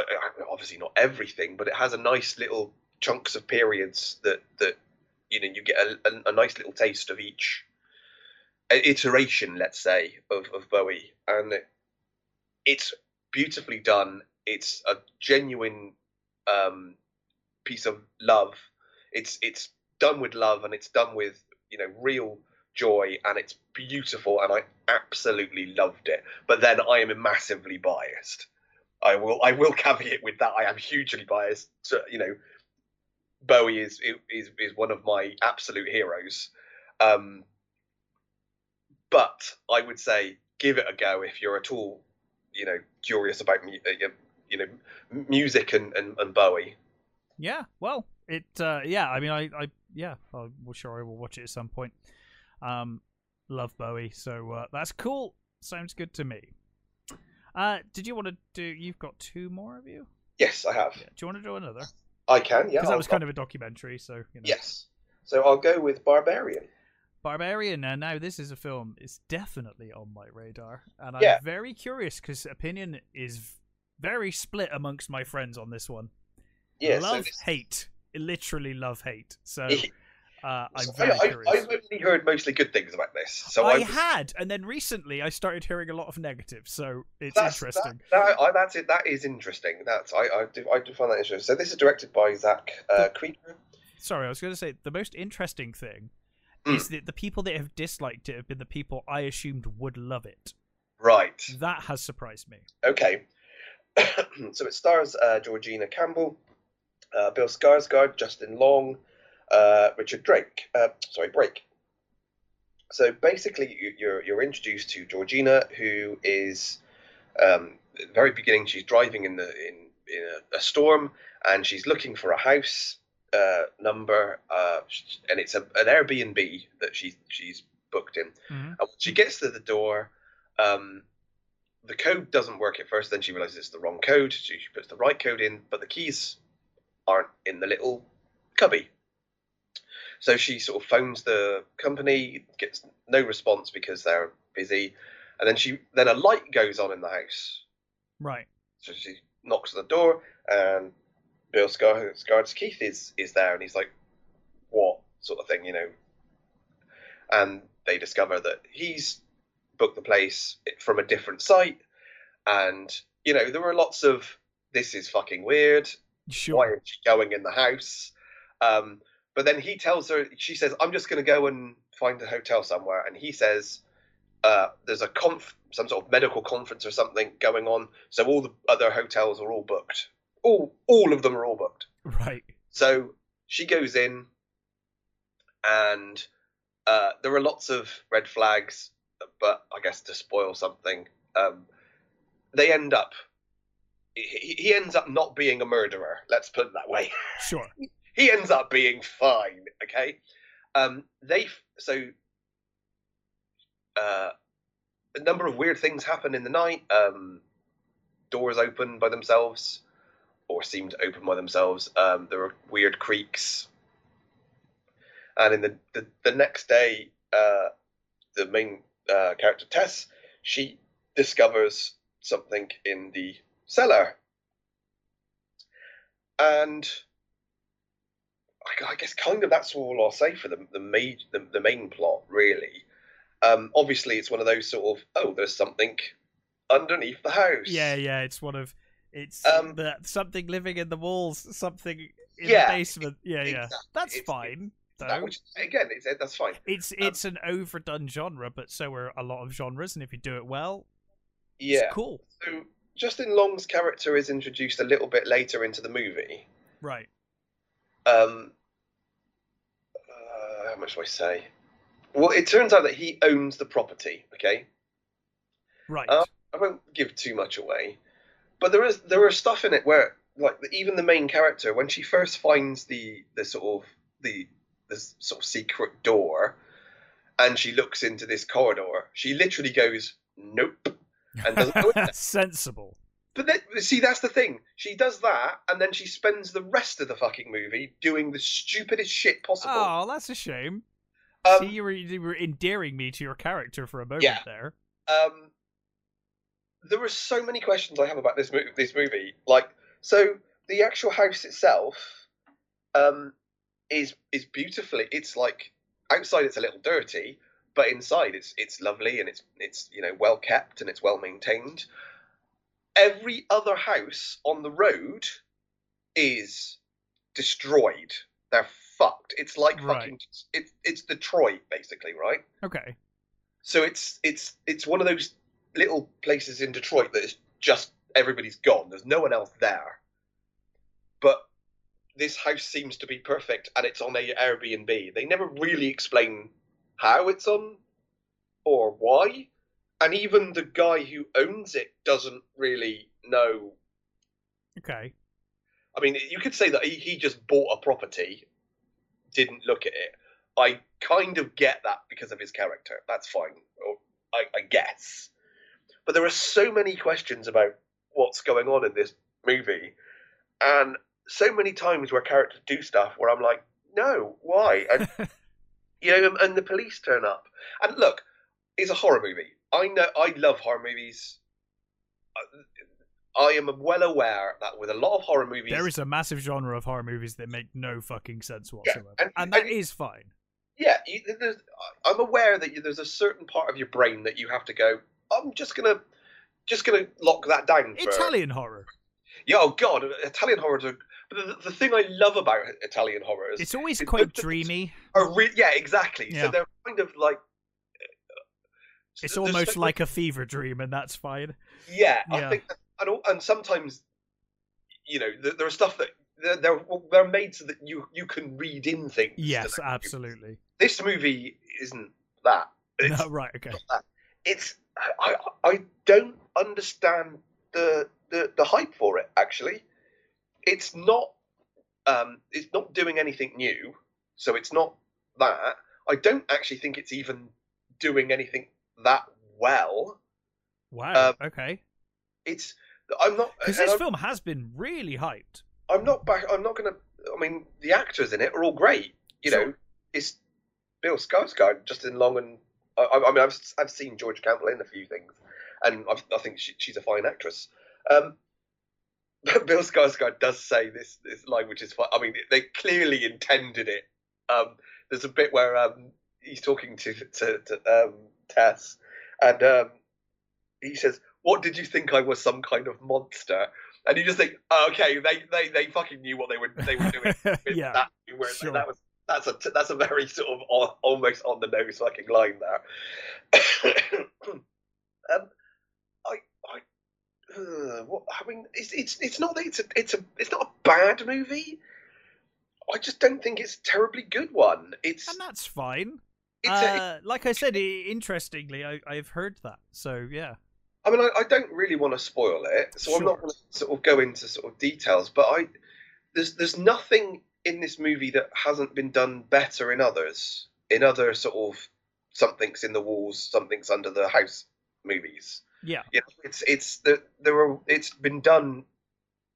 obviously not everything, but it has a nice little chunks of periods that that you know you get a, a, a nice little taste of each iteration, let's say, of, of Bowie, and it's beautifully done. It's a genuine um, piece of love. It's it's done with love and it's done with you know real joy and it's beautiful and I absolutely loved it. But then I am massively biased. I will I will caveat with that. I am hugely biased. To, you know, Bowie is is is one of my absolute heroes. Um, but I would say give it a go if you're at all, you know, curious about uh, you know music and, and, and Bowie. Yeah, well, it uh, yeah. I mean, I, I yeah, I'm sure I will watch it at some point. Um, love Bowie, so uh, that's cool. Sounds good to me. Uh, did you want to do? You've got two more of you. Yes, I have. Yeah. Do you want to do another? I can. Yeah, because that was kind of a documentary. So you know. yes. So I'll go with Barbarian. Barbarian. And now this is a film. It's definitely on my radar, and I'm Yeah. very curious because opinion is very split amongst my friends on this one. Yeah. love so this, hate, literally love hate. So uh, I'm so very I, curious. I, I've only heard mostly good things about this. So I I was- had, and then recently I started hearing a lot of negatives, so it's That's, interesting. That, that, that's it. That is interesting. That's I, I do I do find that interesting. So this is directed by Zach uh, Cregger. Sorry, I was going to say the most interesting thing Mm. is that the people that have disliked it have been the people I assumed would love it. Right. That has surprised me. Okay. so it stars uh, Georgina Campbell, uh, Bill Skarsgård, Justin Long, uh, Richard Drake. Uh, sorry, Brake. So basically, you- you're you're introduced to Georgina, who is um, at the very beginning. She's driving in the in in a, a storm, and she's looking for a house uh, number, uh, and it's a, an Airbnb that she she's booked in. Mhm. And when she gets to the door, um, the code doesn't work at first. Then she realizes it's the wrong code. She, she puts the right code in, but the keys aren't in the little cubby. So she sort of phones the company, gets no response because they're busy, and then she then a light goes on in the house. Right. So she knocks on the door, and Bill Scar- Skarsgård's Keith is is there, and he's like, "What?" sort of thing, you know. And they discover that he's booked the place from a different site, and you know there were lots of this is fucking weird. Sure. Why is she going in the house? Um, but then he tells her, she says, "I'm just going to go and find a hotel somewhere," and he says, uh, "There's a conf, some sort of medical conference or something going on, so all the other hotels are all booked. All, all of them are all booked." Right. So she goes in, and uh, there are lots of red flags, but I guess to spoil something, um, they end up. He, he ends up not being a murderer. Let's put it that way. Sure. He ends up being fine. Okay. Um, they so uh, a number of weird things happen in the night. Um, doors open by themselves, or seem to open by themselves. Um, there are weird creaks, and in the the, the next day, uh, the main uh, character Tess she discovers something in the cellar, and I, guess kind of that's all I'll say for the the main the, the main plot really. Um, obviously, it's one of those sort of oh, there's something underneath the house. Yeah, yeah. It's one of it's Um, the something living in the walls, something in Yeah, the basement. Yeah, yeah. That's It's- fine. That, which again, it's, that's fine. It's it's an overdone genre, but so are a lot of genres, and if you do it well, Yeah. it's cool. So Justin Long's character is introduced a little bit later into the movie. Right. Um, how much do I say? Well, it turns out that he owns the property. Okay, Right. Uh, I won't give too much away, but there is there are stuff in it where, like, even the main character, when she first finds the the sort of the this sort of secret door, and she looks into this corridor, she literally goes, "Nope," and doesn't go in there. Sensible. But then, see, that's the thing. She does that, and then she spends the rest of the fucking movie doing the stupidest shit possible. Oh, that's a shame. um, See, you were you were endearing me to your character for a moment Yeah. there. um, there are so many questions I have about this movie. This movie, like, so the actual house itself, um, is is beautifully. It's like outside, it's a little dirty, but inside, it's it's lovely and it's it's you know well kept and it's well maintained. Every other house on the road is destroyed. They're fucked. It's like Right. fucking. It's it's Detroit basically, right? Okay. So it's it's it's one of those little places in Detroit that is just everybody's gone. There's no one else there. But this house seems to be perfect, and it's on a Airbnb. They never really explain how it's on or why, and even the guy who owns it doesn't really know. Okay. I mean, you could say that he, he just bought a property, didn't look at it. I kind of get that because of his character. That's fine, or I, I guess. But there are so many questions about what's going on in this movie, and so many times where characters do stuff where I'm like, no, why? And you know, and the police turn up. And look, it's a horror movie. I know I love horror movies. I am well aware that with a lot of horror movies, there is a massive genre of horror movies that make no fucking sense whatsoever, and- and that and- is fine. yeah, you, there's, I'm aware that you, there's a certain part of your brain that you have to go. I'm just gonna, just gonna lock that down. For, Italian horror. Yeah, oh god, Italian horror. are. But the, the thing I love about Italian horrors It's always quite dreamy. re- yeah, exactly. Yeah. So they're kind of like. It's almost like a fever dream, and that's fine. Yeah, Yeah. I think, that, and, and sometimes, you know, there, there are stuff that they're, they're they're made so that you you can read in things. Yes, absolutely. This movie isn't that. It's, No, right, okay. it's I I don't understand the the the hype for it. Actually, it's not um it's not doing anything new, so it's not that. I don't actually think it's even doing anything that well. Wow, Um, okay. It's I'm not Because this I'm, film has been really hyped. I'm not back. I'm not gonna. I mean, the actors in it are all great. You Sure. know, it's Bill Skarsgård, Justin Long, and I, I mean, I've I've seen George Campbell in a few things, and I've, I think she, she's a fine actress. Um, but Bill Skarsgård does say this this which is fun. I mean, they clearly intended it. Um, there's a bit where um, he's talking to to, to um, Tess, and um, he says, "What did you think I was, some kind of monster?" And you just think, oh, "Okay, they, they they fucking knew what they were they were doing." with yeah. that, sure. that was that's a that's a very sort of al- almost on the nose fucking line there. um, I I uh, what I mean it's it's it's not it's a it's a it's not a bad movie. I just don't think it's a terribly good one. It's And that's fine. A, Uh, like I said, interestingly, I, I've heard that. So, yeah. I mean, I, I don't really want to spoil it, so I'm not going to sort of go into sort of details. But I, there's there's nothing in this movie that hasn't been done better in others, in other sort of something's in the walls, something's under the house movies. Yeah. You know, it's it's there there are it's been done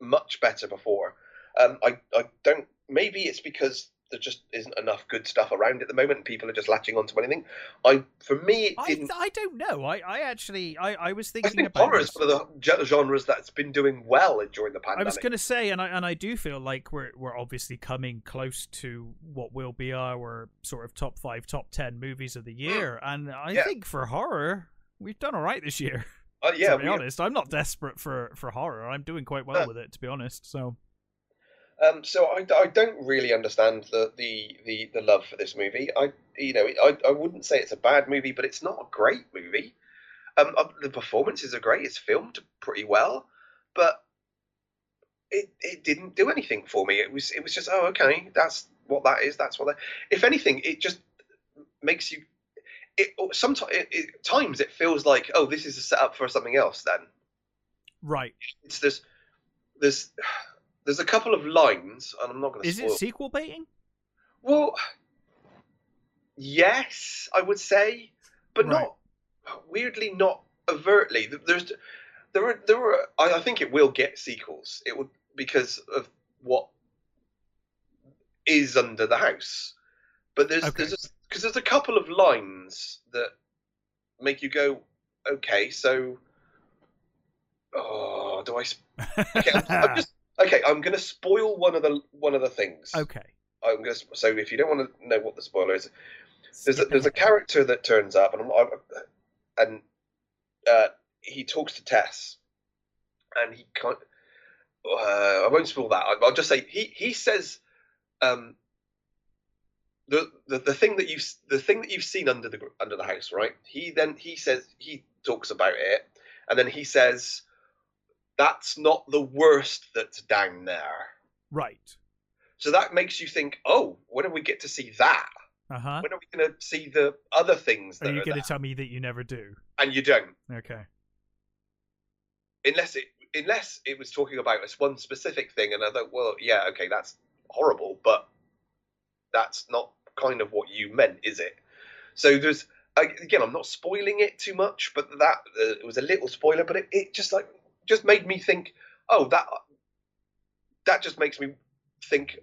much better before. Um, I I don't maybe it's because there just isn't enough good stuff around at the moment, and people are just latching onto anything. I for me it I, didn't. I don't know. I, I actually, I, I was I thinking think about horror is one of the genres that's been doing well during the pandemic. I was going to say, and I and I do feel like we're we're obviously coming close to what will be our sort of top five, top ten movies of the year, and I Hmm. Yeah. think for horror, we've done all right this year. Uh, yeah, to be we- honest, I'm not desperate for for horror. I'm doing quite well with it, to be honest. So Um, so I, I don't really understand the, the, the, the love for this movie. I you know I, I wouldn't say it's a bad movie, but it's not a great movie. Um, uh, the performances are great. It's filmed pretty well, but it it didn't do anything for me. It was it was just oh okay, that's what that is. That's what that. If anything, it just makes you. It sometimes it, it, times it feels like oh this is a setup for something else. Then right, it's this there's there's a couple of lines, and I'm not going to is spoil. it sequel baiting? Well, yes, I would say, but Right. not weirdly, not overtly. There's there are there are. I I think it will get sequels. It would because of what is under the house. But there's Okay. there's because there's a couple of lines that make you go, okay, so. Oh, do I? sp- Okay, I'm, I'm just okay. I'm going to spoil one of the one of the things. okay. I'm going to. So if you don't want to know what the spoiler is, there's a, there's a character that turns up, and I'm, and uh, he talks to Tess, and he can't. uh, I won't spoil that. I- I'll just say he he says um, the, the the thing that you've the thing that you've seen under the under the house, right? He then he says he talks about it, and then he says that's not the worst that's down there. Right. So that makes you think, oh, when do we get to see that? Uh huh. When are we going to see the other things that Are are, you going to tell me that you never do? and you don't, Okay. unless it unless it was talking about this one specific thing, and I thought, well, yeah, okay, that's horrible, but that's not kind of what you meant, is it? So there's again, I'm not spoiling it too much, but that uh, it was a little spoiler, but it, it just like just made me think, oh, that that just makes me think,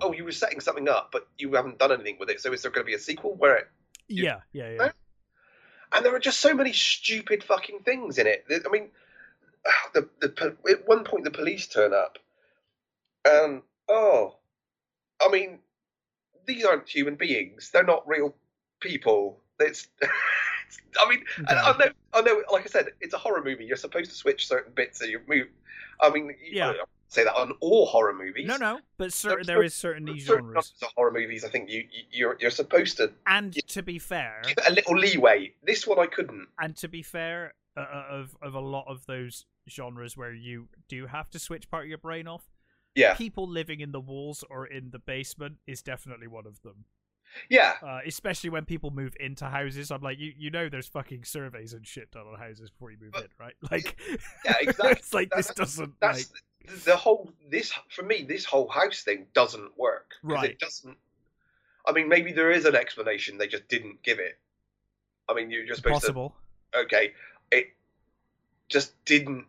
oh, you were setting something up, but you haven't done anything with it. So is there going to be a sequel where it? Yeah. Yeah. Yeah. No. And there are just so many stupid fucking things in it. I mean, the the at one point the police turn up, and oh, I mean, these aren't human beings. They're not real people. It's, I mean, I know, I know. Like I said, it's a horror movie. You're supposed to switch certain bits of your move. I mean, Yeah. Say that on all horror movies. No, no, but certain, There- there is certain Certain genres, of horror movies, I think you, you you're you're supposed to and to be fair, give it a little leeway. This one I couldn't. and to be fair, uh, uh, of of a lot of those genres where you do have to switch part of your brain off, Yeah, people living in the walls or in the basement is definitely one of them. Yeah. Uh, especially when people move into houses, I'm like, you you know, there's fucking surveys and shit done on houses before you move But- in, right? Like, Yeah, exactly. it's like That- this doesn't That's like the- the whole this for me. This whole house thing doesn't work. Right. It doesn't. I mean, maybe there is an explanation. They just didn't give it. I mean, you're just supposed possible. to. Okay, it just didn't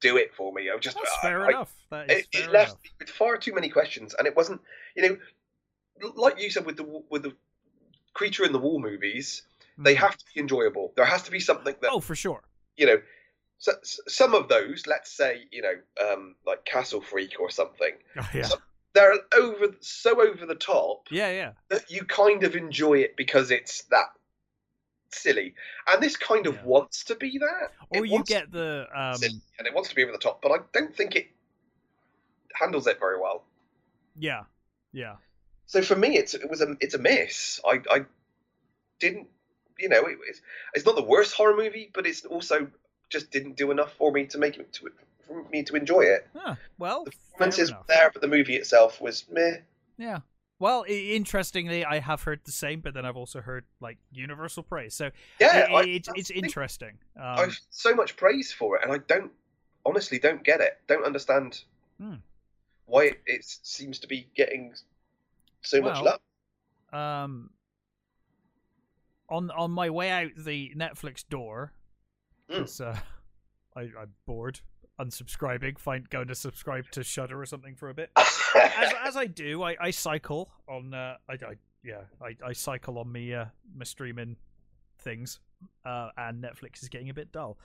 do it for me. I was just. That's fair I- enough. That is it, fair it left enough. with far too many questions, and it wasn't. You know, like you said with the with the creature in the wall movies, they Mhm. have to be enjoyable. There has to be something that Oh, for sure. you know, so, some of those, let's say, you know, um, like Castle Freak or something, Oh, yeah. So- they're over so over the top Yeah, yeah. that you kind of enjoy it because it's that silly. And this kind of Yeah. wants to be that. Or It you get the um silly and it wants to be over the top, but I don't think it handles it very well. yeah. Yeah. So for me, it's it was a it's a miss. I I didn't, you know, it, it's it's not the worst horror movie, but it's also just didn't do enough for me to make it to for me to enjoy it. Huh. Well, The performances were there, but the movie itself was meh. Yeah. Well, interestingly, I have heard the same, but then I've also heard like universal praise. So Yeah, i- I, it's it's interesting. Um, I've so much praise for it, and I don't honestly don't get it. Don't understand Hmm. why it, it seems to be getting so much Well, love. um, on on my way out the Netflix door, Mm. 'cause, uh, I, I'm bored, unsubscribing, find going to subscribe to Shudder or something for a bit. as, as I do, I, I cycle on. Uh, I, I yeah, I, I cycle on me uh, my streaming things, uh, and Netflix is getting a bit dull.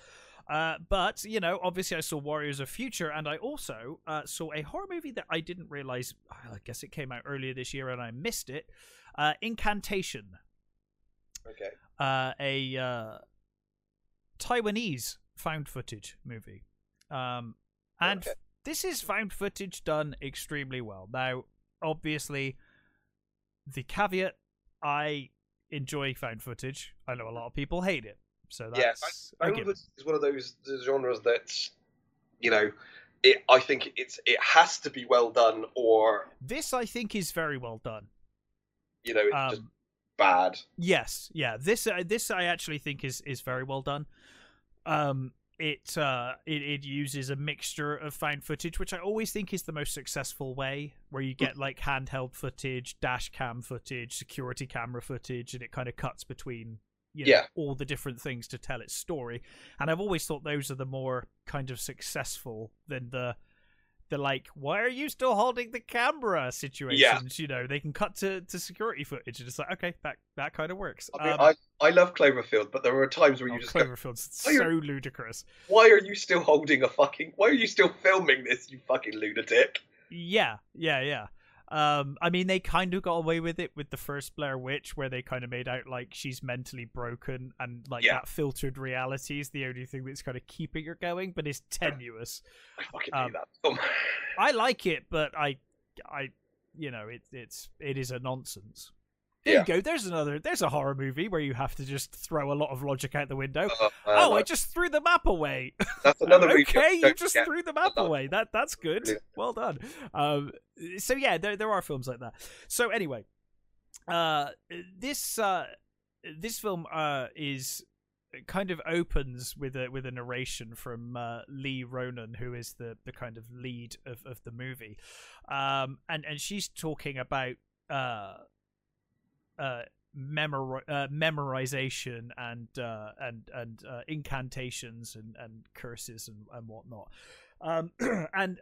Uh, but you know, obviously, I saw Warriors of Future, and I also uh, saw a horror movie that I didn't realize. I guess it came out earlier this year, and I missed it. Uh, Incantation, okay. uh, a uh, Taiwanese found footage movie, um, and Okay. this is found footage done extremely well. Now, obviously, the caveat: I enjoy found footage. I know a lot of people hate it, so that's I Found get is one of those genres that, you know, it. I think it's it has to be well done, or This I think is very well done. you know, it's just Um, bad. Yes, yeah. This uh, this I actually think is is very well done. Um, it uh it, it uses a mixture of found footage, which I always think is the most successful way, where you get like handheld footage, dash cam footage, security camera footage, and it kind of cuts between you know, Yeah. all the different things to tell its story. And I've always thought those are the more kind of successful than the the like, why are you still holding the camera situations? You know, they can cut to, to security footage and it's like, okay, that that kind of works. I, mean, Um, I I love Cloverfield, but there are times where you oh, just go, Cloverfield's are- so ludicrous. why are you still holding a fucking? Why are you still filming this? You fucking lunatic! Yeah, yeah, yeah. Um, I mean, they kind of got away with it with the first Blair Witch, where they kind of made out like she's mentally broken and like Yeah. that filtered reality is the only thing that's kind of keeping her going, but it's tenuous. I fucking Um, that film. I like it, but I, I, you know, it, it's it is a nonsense. There Yeah. you go. There's another. There's a horror movie where you have to just throw a lot of logic out the window. Uh, oh, I just threw the map away. that's another okay, you just threw the map away. That that's good. Brilliant. Well done. Um, so yeah, there there are films like that. So anyway, uh, this uh, this film uh is kind of opens with a with a narration from uh, Lee Ronan, who is the the kind of lead of of the movie, um, and and she's talking about uh, uh. Memor- uh, memorization and uh, and and uh, incantations and, and curses and, and whatnot, um, and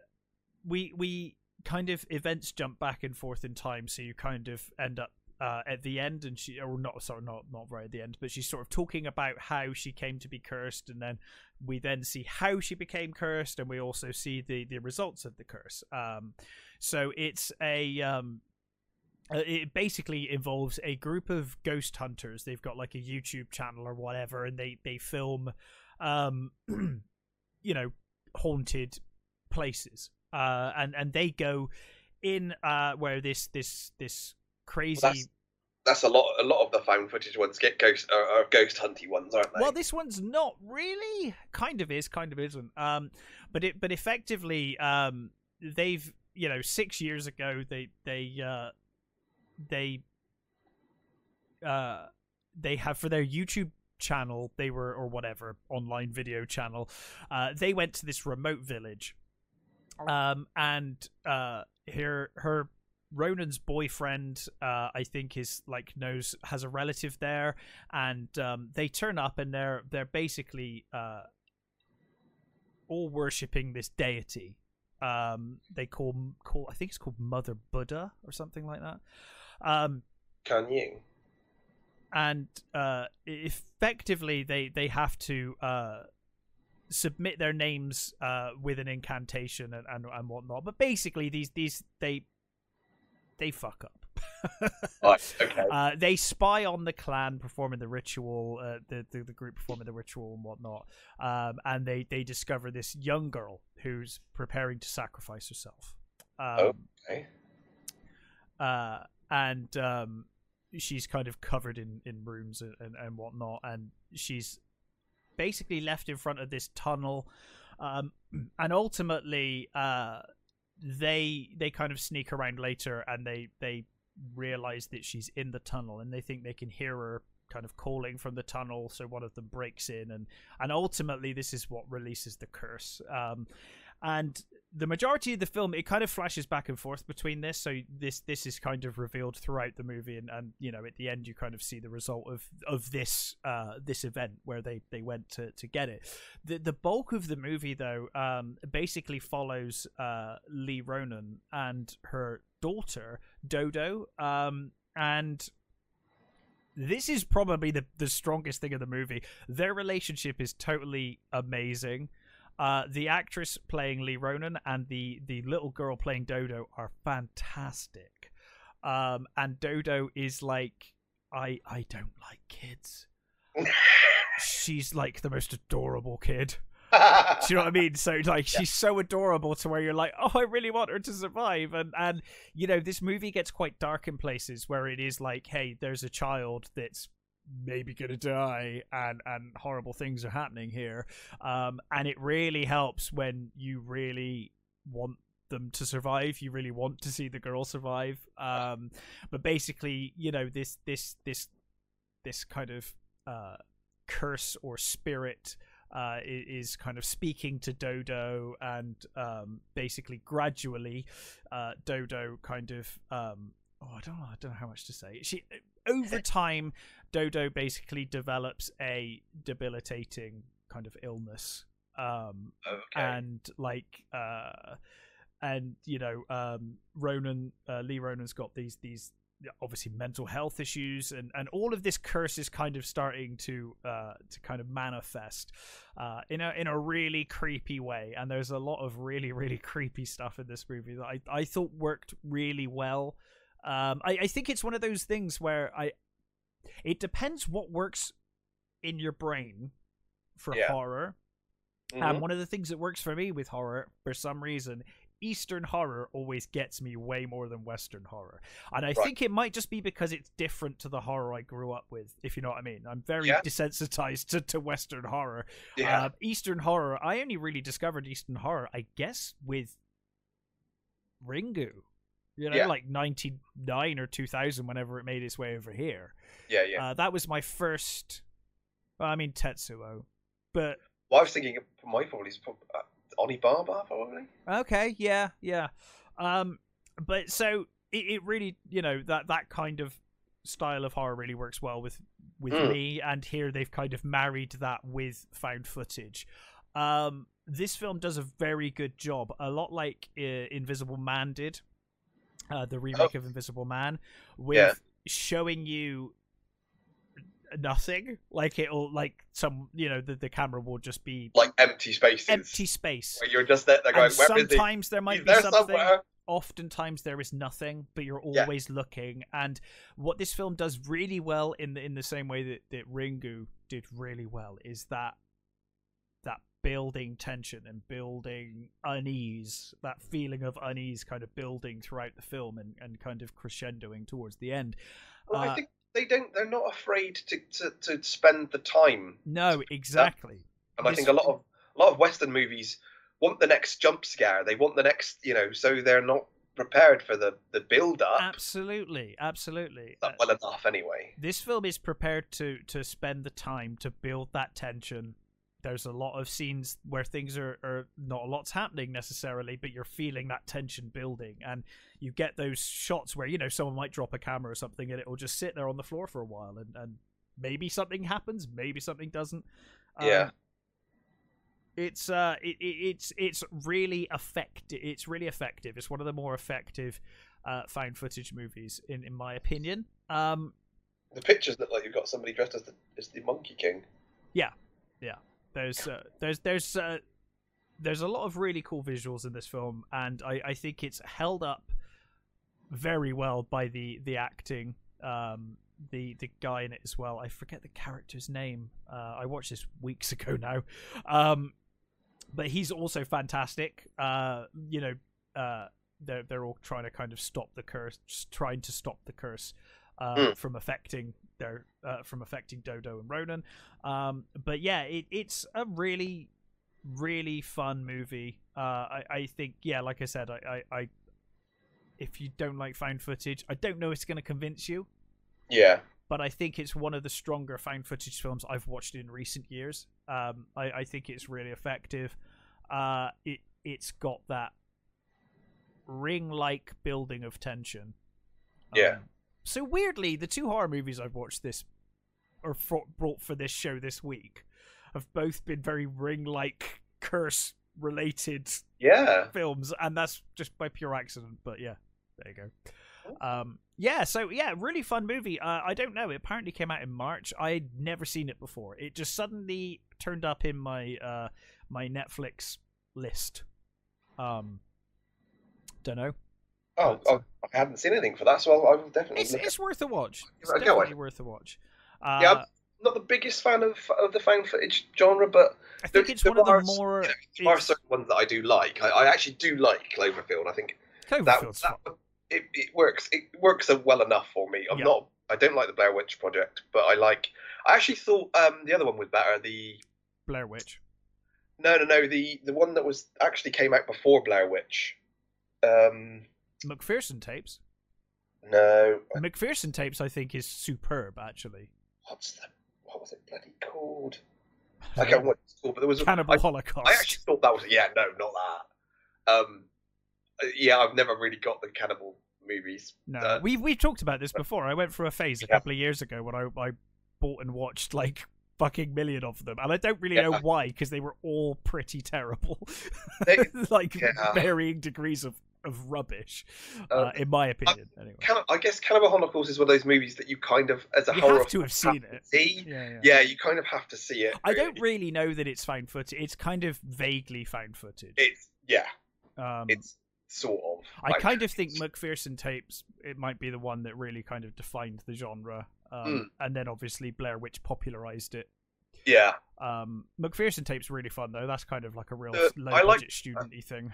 we we kind of events jump back and forth in time, so you kind of end up uh, at the end, and she or not sorry not not right at the end, but she's sort of talking about how she came to be cursed, and then we then see how she became cursed, and we also see the the results of the curse. Um, so it's a um, it basically involves a group of ghost hunters. They've got like a YouTube channel or whatever, and they they film, um, you know, haunted places. Uh, and and they go in uh where this this this crazy. that's- That's a lot. A lot of the found footage ones get ghost are, are ghost hunty ones, aren't they? Well, this one's not really. Kind of is, kind of isn't. Um, but it, but effectively, um, they've you know six years ago they they uh they uh they have for their YouTube channel they were or whatever online video channel uh they went to this remote village um and uh her her Ronan's boyfriend, uh, I think, is like knows has a relative there, and um, they turn up and they're they're basically uh, all worshiping this deity. Um, they call call I think it's called Mother Buddha or something like that. Um, Can you? and uh, effectively they they have to uh, submit their names uh, with an incantation and, and and whatnot. But basically, these these they they fuck up. Right. Okay. Uh, they spy on the clan performing the ritual, uh, the, the the group performing the ritual and whatnot, um, and they they discover this young girl who's preparing to sacrifice herself. Um, okay. uh, and um, she's kind of covered in, in runes and, and, and whatnot, and she's basically left in front of this tunnel, um, and ultimately, uh, they they kind of sneak around later, and they they realize that she's in the tunnel, and they think they can hear her kind of calling from the tunnel so one of them breaks in and and ultimately this is what releases the curse um and the majority of the film it kind of flashes back and forth between this. So this this is kind of revealed throughout the movie and, and you know at the end you kind of see the result of of this uh this event where they they went to to get it. The the bulk of the movie though um basically follows uh lee ronan and her daughter dodo um and this is probably the the strongest thing of the movie. Their relationship is totally amazing uh, the actress playing Lee Ronan and the the little girl playing Dodo are fantastic. Um, and Dodo is like, I I don't like kids. She's like the most adorable kid. Do you know what I mean? So like she's so adorable to where you're like, oh, I really want her to survive. And and you know, this movie gets quite dark in places where it is like, hey, there's a child that's maybe gonna die and and horrible things are happening here. Um and it really helps when you really want them to survive. You really want to see the girl survive. Um but basically you know this this this this kind of uh curse or spirit uh, is kind of speaking to Dodo, and um, basically gradually, uh, Dodo kind of um, oh, I don't know, I don't know how much to say. She over time, Dodo basically develops a debilitating kind of illness, um, okay. and like uh, and you know, um, Ronan uh, Lee Ronan's got these these obviously mental health issues and, and all of this curse is kind of starting to uh, to kind of manifest uh, in a in a really creepy way and there's a lot of really really creepy stuff in this movie that I, I thought worked really well um, I, I think it's one of those things where I it depends what works in your brain for Yeah. horror Mhm. and one of the things that works for me with horror, for some reason, Eastern horror always gets me way more than Western horror. And I Right. think it might just be because it's different to the horror I grew up with, if you know what I mean. I'm very Yeah. desensitized to, to Western horror. yeah, Uh, Eastern horror, I only really discovered Eastern horror, I guess, with Ringu. You know, Yeah. like 99 or 2000, whenever it made its way over here. yeah, yeah. Uh, that was my first. Well, I mean, Tetsuo. But well, I was thinking my probably is prob- uh, Onibaba probably. Okay, yeah, yeah. Um, but so it, it really, you know, that that kind of style of horror really works well with with Mm. me, and here they've kind of married that with found footage. Um, this film does a very good job, a lot like uh, Invisible Man did, uh, the remake of Invisible Man, with Yeah. showing you nothing. Like it'll, like some, you know, the the camera will just be Like empty spaces. empty space. Where you're just there. They're going. And Where is he? sometimes there might He's be there something. somewhere. Oftentimes there is nothing, but you're Yeah. always looking. And what this film does really well, in the in the same way that, that Ringu did really well, is that building tension and building unease, that feeling of unease, kind of building throughout the film and, and kind of crescendoing towards the end. Well, Uh, I think they don't. They're not afraid to, to, to spend the time. No, exactly. And I think a lot of a lot of Western movies want the next jump scare. They want the next, you know, so they're not prepared for the the build up. Absolutely, absolutely. Not Uh, well enough, anyway. this film is prepared to to spend the time to build that tension there's a lot of scenes where things are, are not a lot's happening necessarily but you're feeling that tension building. And you get those shots where you know someone might drop a camera or something and it will just sit there on the floor for a while and, and maybe something happens maybe something doesn't. Um, Yeah. it's uh it, it, it's it's really effective it's really effective. It's one of the more effective uh found footage movies in in my opinion. Um The pictures look like you've got somebody dressed as the as the Monkey King. There's uh, there's there's uh, there's a lot of really cool visuals in this film, and I, I think it's held up very well by the the acting. Um, the the guy in it as well. I forget the character's name. Uh, I watched this weeks ago now, um, but he's also fantastic. Uh, you know, uh, they're they're all trying to kind of stop the curse, trying to stop the curse uh, Mm. from affecting their uh, from affecting Dodo and Ronan. Um, but yeah, it, it's a really, really fun movie. Uh, I, I think, yeah, like I said, I, I, I, if you don't like found footage, I don't know if it's going to convince you, Yeah. but I think it's one of the stronger found footage films I've watched in recent years. Um, I, I think it's really effective. Uh, it, it's got that ring-like building of tension. Yeah. So weirdly, the two horror movies I've watched this or fro- brought for this show this week have both been very ring-like curse related Yeah. films, and that's just by pure accident. But yeah, there you go. Um, yeah, so yeah, really fun movie. Uh, I don't know. It apparently came out in March. I'd never seen it before. It just suddenly turned up in my uh, my Netflix list. Um, don't know. Oh, oh, I hadn't seen anything for that, so I'll, I'll definitely It's it's worth a watch. It's Give it a go, definitely worth a watch. Uh, Yeah, I'm not the biggest fan of of the found footage genre, but I think it's one of the more. there are certain ones that I do like. I, I actually do like Cloverfield. I think that, Cloverfield's that it, it works. It works well enough for me. I'm Yeah. not. I don't like the Blair Witch Project, but I like. I actually thought um, the other one was better. The Blair Witch. no, no, no. The the one that was actually came out before Blair Witch. Um, McPherson tapes. no, McPherson tapes, I think, is superb. Actually, what's the what was it bloody called? I can't remember what it's called, but there was a- Cannibal I- Holocaust. I actually thought that was yeah, no, not that. Um, uh, yeah, I've never really got the cannibal movies. No, Uh, we've we've talked about this before. I went through a phase a Yeah. couple of years ago when I I bought and watched like fucking million of them, and I don't really know why because they were all pretty terrible, They- like Yeah. varying degrees of of rubbish, Uh, uh, in my opinion. anyway, Can, I guess Cannibal Holocaust is one of those movies that you kind of, as a you horror have to have seen fan, it. see. Yeah, yeah. Yeah, you kind of have to see it. I don't really know that it's found footage. It's kind of vaguely found footage. It's yeah, Um, it's sort of. I like, kind of think McPherson tapes it might be the one that really kind of defined the genre, um, Mm. and then obviously Blair Witch popularized it. Yeah, Um, McPherson tapes really fun though. That's kind of like a real Uh, low I like- budget studenty thing.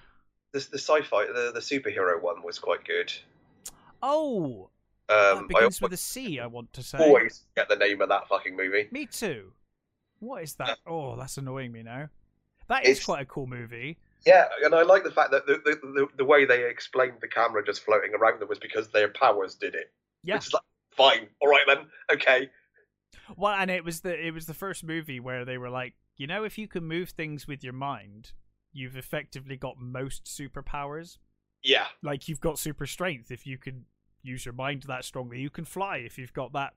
The the sci-fi, the the superhero one was quite good. Oh, that Um, I begins with a C. I want to say. always get the name of that fucking movie. Me too. What is that? Oh, that's annoying me now. That is It's- quite a cool movie. Yeah, and I like the fact that the the, the, the way they explained the camera just floating around them was because their powers did it. Yeah. Like, fine, all right then, okay. Well, and it was the it was the first movie where they were like, you know, if you can move things with your mind, you've effectively got most superpowers. Yeah, Like you've got super strength if you can use your mind that strongly. You can fly if you've got that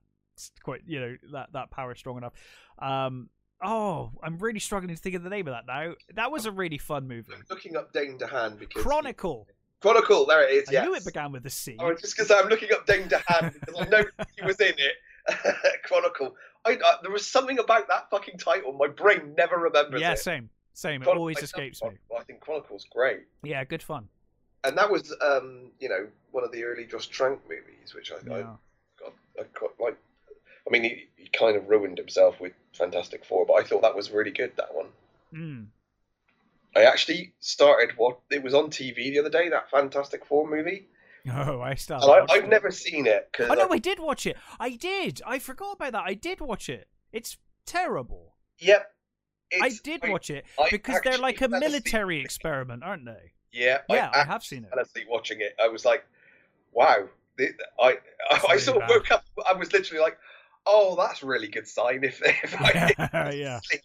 quite you know that that power strong enough. Um. Oh, I'm really struggling to think of the name of that now. That was a really fun movie. looking up Dane DeHaan because Chronicle. Chronicle, there it is. I Yes. knew it began with a C. Oh, just because I'm looking up Dane DeHaan because I know he was in it. Chronicle. I, uh, there was something about that fucking title. My brain never remembers yeah, it. same, same. It always I escapes me. I think Chronicle's great, Yeah, good fun. and that was, um, you know, one of the early Josh Trank movies, which I, I Yeah. got, I quite like. I mean, he, he kind of ruined himself with Fantastic Four, but I thought that was really good. That one. Mm. I actually started what it was on TV the other day. That Fantastic Four movie, Oh, I still. I, I've it. never seen it because Oh no, I did watch it. I did. I forgot about that. I did watch it. It's terrible. yep. I did watch it I because they're like a military experiment, aren't they? Yeah, Yeah, I I, have seen it. I asleep watching it. I was like, wow. I I, I really sort of bad. woke up. I was literally like, oh, that's a really good sign. If, if I Yeah, fall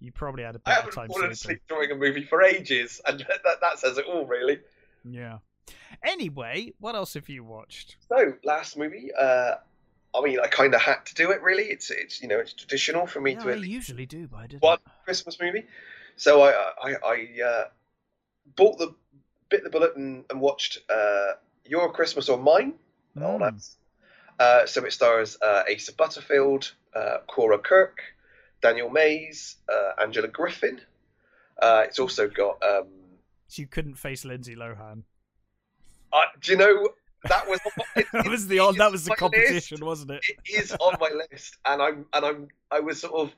You probably had a I better haven't time fallen asleep during a movie for ages, and that, that, that says it all, really. Yeah. Anyway, what else have you watched? So, last movie. Uh, I mean, I kind of had to do it. Really, it's it's you know it's traditional for me Yeah, to I at least usually do, but I didn't. What? Christmas movie. So I I, I uh, bought the bit the bullet and, and watched uh, Your Christmas or Mine. Oh, Mm. that's. Uh, so it stars uh, Asa Butterfield, uh, Cora Kirk, Daniel Mays, uh, Angela Griffin. Uh, it's also got. Um, So you couldn't face Lindsay Lohan. uh, do you know that was it, that was the that was the on my list. competition, wasn't it? It is on my list, and I'm and I'm I was sort of.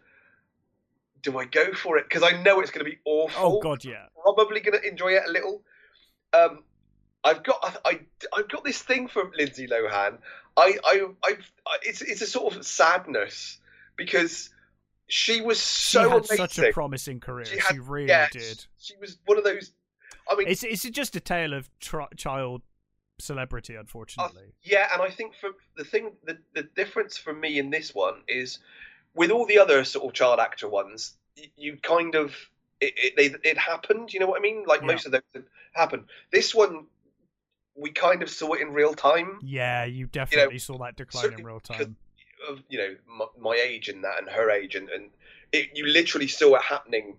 Do I go for it? Because I know it's going to be awful. Oh god, yeah. probably going to enjoy it a little. Um, I've got I, I I've got this thing for Lindsay Lohan. I I I've, it's it's a sort of sadness because she was She so had amazing. such a promising career. She She, really yeah, did. She was one of those. I mean, It's it's just a tale of tr- child celebrity, unfortunately. Uh, yeah, and I think for the thing, the the difference for me in this one is with all the other sort of child actor ones, y- you kind of it it, they, it happened. You know what I mean? Like Yeah. most of them happened. This one, we kind of saw it in real time. yeah, you definitely saw that decline in real time. of you know my, my age and that and her age and and it, you literally saw it happening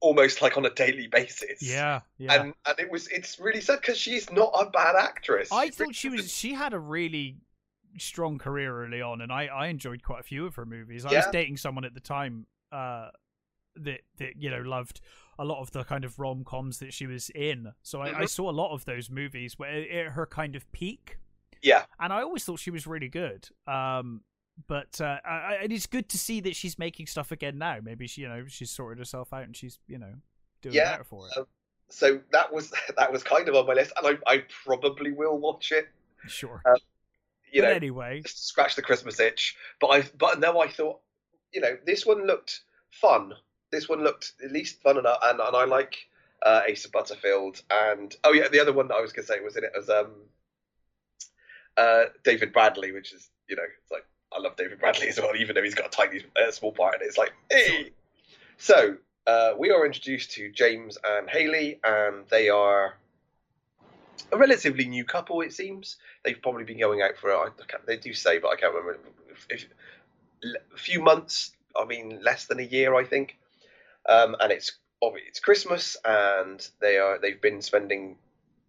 almost like on a daily basis Yeah, yeah. and and it was it's really sad because she's not a bad actress I really thought she was she had a really strong career early on, and I I enjoyed quite a few of her movies. I was dating someone at the time uh, that that you know loved a lot of the kind of rom coms that she was in, so I, I Mhm. saw a lot of those movies where her kind of peak, yeah and I always thought she was really good. Um, but uh, I, and it's good to see that she's making stuff again now. Maybe she, you know, she's sorted herself out and she's, you know, doing Yeah, better for it. um, so that was that was kind of on my list and I, I probably will watch it sure. uh, you but know anyway, scratch the Christmas itch but I but now I thought you know this one looked fun this one looked at least fun enough and, and I like uh, of Butterfield and oh yeah the other one that I was gonna say was in it was um uh, David Bradley which is you know it's like I love David Bradley as well even though he's got a tiny uh, small part in it. It's like hey. So uh, we are introduced to James and Haley and they are a relatively new couple it seems. They've probably been going out for I can't, they do say but I can't remember if, a few months I mean less than a year I think. Um, and it's it's Christmas and they are they've been spending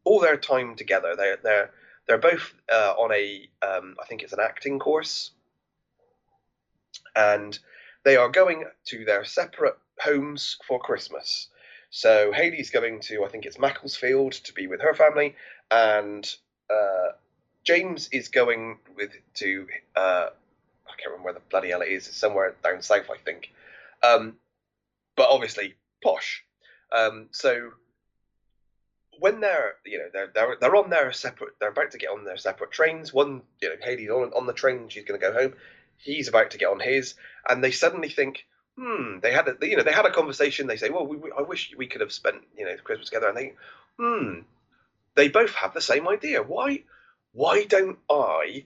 all their time together. They're they're they're both uh, on a um, I think it's an acting course, and they are going to their separate homes for Christmas. So Haley's going to I think it's Macclesfield to be with her family, and uh, James is going with to uh, I can't remember where the bloody hell it is. It's somewhere down south, I think. Um, but obviously posh. Um, so when they're you know they're they're they're on their separate they're about to get on their separate trains. One you know Haley's on on the train, she's going to go home. He's about to get on his, and they suddenly think, hmm. They had a you know they had a conversation. They say, well, we, we, I wish we could have spent you know Christmas together. And they, hmm. They both have the same idea. Why why don't I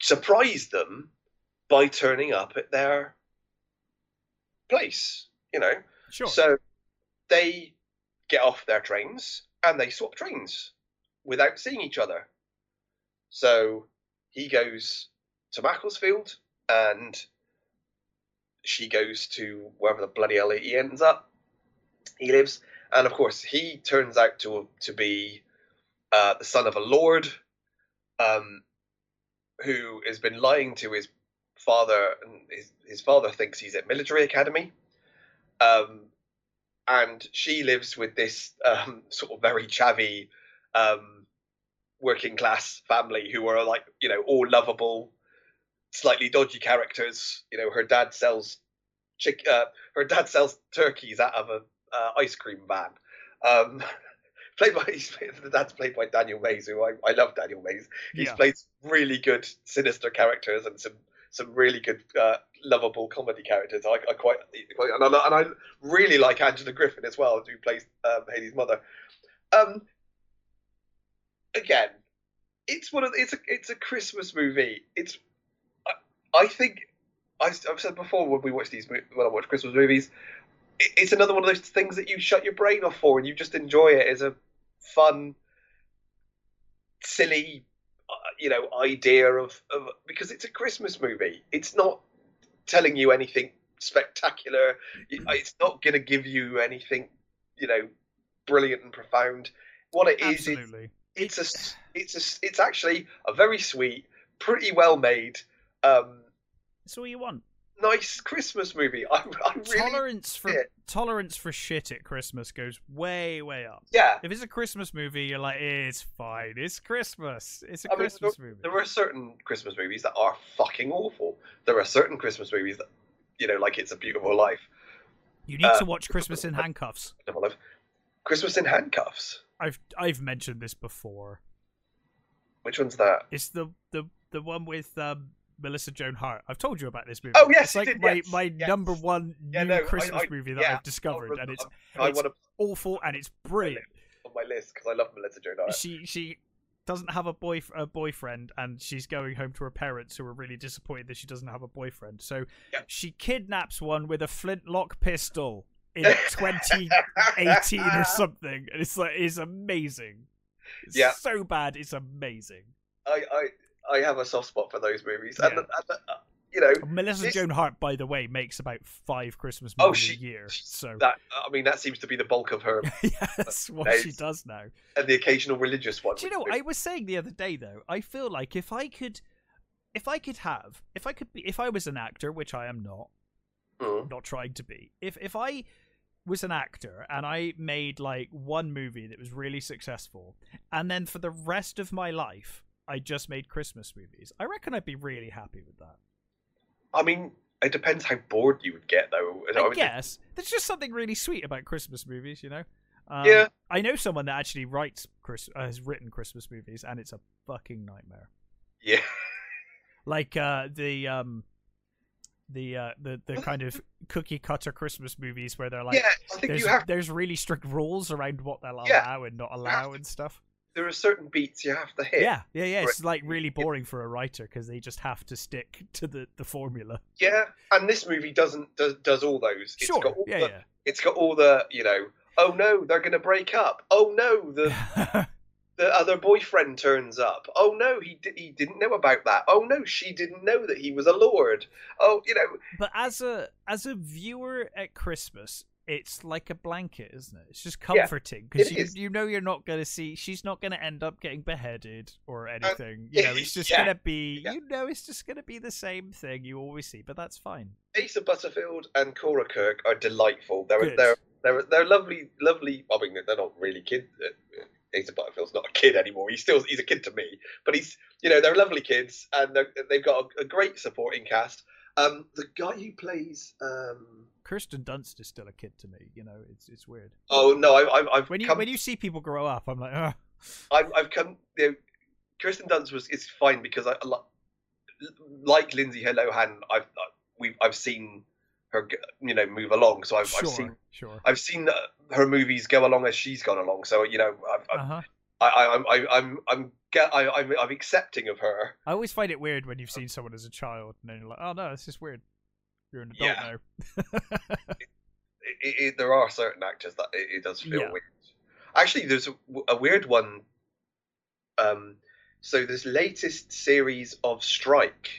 surprise them by turning up at their place? You know. Sure. So they get off their trains and they swap trains without seeing each other. So he goes to Macclesfield and she goes to wherever the bloody hell he ends up. He lives, and of course, he turns out to to be uh, the son of a lord, um, who has been lying to his father. And his his father thinks he's at military academy, um, and she lives with this um, sort of very chavvy um, working class family who are like you know all lovable slightly dodgy characters you know her dad sells chick uh, her dad sells turkeys out of a uh, ice cream van. Um, played by the dad's played by Daniel Mays who I, I love Daniel Mays. He's Yeah. played really good sinister characters and some some really good uh, lovable comedy characters. I, I quite, quite and, I, and I really like Angela Griffin as well who plays um, Haley's mother. Um again it's one of it's a it's a Christmas movie. It's I, think I, I've said before when we watch these when I watch Christmas movies it's another one of those things that you shut your brain off for and you just enjoy it as a fun silly uh, you know idea of, of because it's a Christmas movie. It's not telling you anything spectacular. It's not going to give you anything you know brilliant and profound. What it is is Absolutely. it's a s- it's a it's actually a very sweet pretty well made um It's all you want. nice christmas movie i, I really tolerance for it. tolerance for shit at Christmas goes way way up. yeah If it's a Christmas movie, you're like, it's fine. It's Christmas. It's a I mean, Christmas movie. there are certain christmas movies that are fucking awful there are certain christmas movies that you know like it's a beautiful life You need uh, to watch Christmas in Handcuffs. Christmas in handcuffs I've I've mentioned this before. which one's that It's the the the one with um, Melissa Joan Hart. I've told you about this movie. Oh, yes, it's like did, my yes, my yes. number one Yeah, new no, I- Christmas I- movie that yeah, I've discovered, and it's i it's want to awful and it's brilliant. on my list because i love melissa joan Hart. She she doesn't have a boy a boyfriend, and she's going home to her parents, who are really disappointed that she doesn't have a boyfriend. So Yeah. she kidnaps one with a flintlock pistol in 2018 or something, and it's like it's amazing. It's Yeah. so bad, it's amazing. I, I i have a soft spot for those movies and, Yeah. and, uh, you know Melissa This- Joan Hart, by the way, makes about five Christmas movies Oh, movies she- a year. So that i mean that seems to be the bulk of her yeah, that's what she does now. and the occasional religious one Do you know? I was saying the other day though. I feel like if I could, if I could have, if I could be, if I was an actor, which I am not, Mm. not trying to be. If if I was an actor and I made like one movie that was really successful, and then for the rest of my life I just made Christmas movies, I reckon I'd be really happy with that. I mean, it depends how bored you would get, though. I would- guess there's just something really sweet about Christmas movies, you know. Um, Yeah. I know someone that actually writes Chris uh, has written Christmas movies, and it's a fucking nightmare. Yeah. like uh the um the uh the the kind of cookie cutter christmas movies where they're like yeah, I think there's you have. there's really strict rules around what they'll Yeah. allow and not allow to- and stuff There are certain beats you have to hit. yeah yeah yeah it's like really boring for a writer because they just have to stick to the the formula Yeah, and this movie doesn't does does all those. It's sure got all yeah the, It's got all the you know. Oh no, they're gonna break up. Oh no, the the other boyfriend turns up. Oh no, he di- he didn't know about that. Oh no, she didn't know that he was a lord. Oh, you know, but as a as a viewer at christmas it's like a blanket, isn't it? It's just comforting because it you you know you're not gonna see she's not gonna end up getting beheaded or anything. you know, it's just yeah, gonna be yeah. you know it's just gonna be the same thing you always see, but that's fine. Asa Butterfield and Cora Kirk are delightful. They're Good. they're they're they're lovely, lovely. I mean, they're not really kids. uh, Asa Butterfield's not a kid anymore. He's still he's a kid to me, but he's you know they're lovely kids and they're, they've got a, a great supporting cast. Um, the guy who plays um, Kirsten Dunst is still a kid to me. You know, it's it's weird. oh no, I, I've I've When you come when you see people grow up, I'm like, oh, I've, I've come. You know, Kirsten Dunst was is fine because I li- like Lindsay Lohan. I've we I've seen her you know move along, so I've, sure, I've seen sure. I've seen uh, her movies go along as she's gone along. So you know I've, I've, Uh huh. I, I, I'm I, I'm I'm I, I'm I'm accepting of her. I always find it weird when you've seen someone as a child and then you're like, oh no, this is weird. You're an adult Yeah. now. It, it, there are certain actors that it, it does feel Yeah. weird. Actually, there's a, a weird one. Um, so this latest series of Strike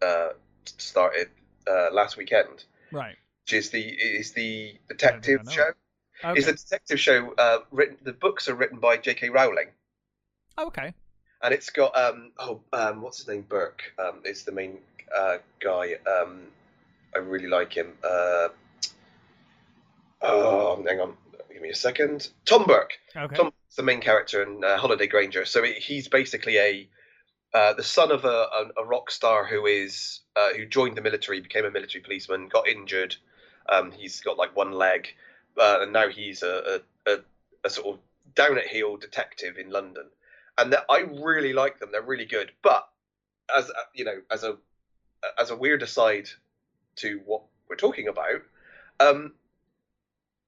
uh, started uh, last weekend, right. which is the is the detective show. Okay. It's a detective show. Uh, written. The books are written by J.K. Rowling, Oh, okay. and it's got um oh um what's his name Burke um is the main uh, guy um I really like him uh oh hang on give me a second Tom Burke Okay. Tom is the main character in uh, Holliday Grainger so he- he's basically a uh, the son of a, a, a rock star who is uh, who joined the military became a military policeman got injured um he's got like one leg uh, and now he's a, a, a, sort of down at heel detective in London and I really like them. They're really good. But as you know, as a as a weird aside to what we're talking about, um,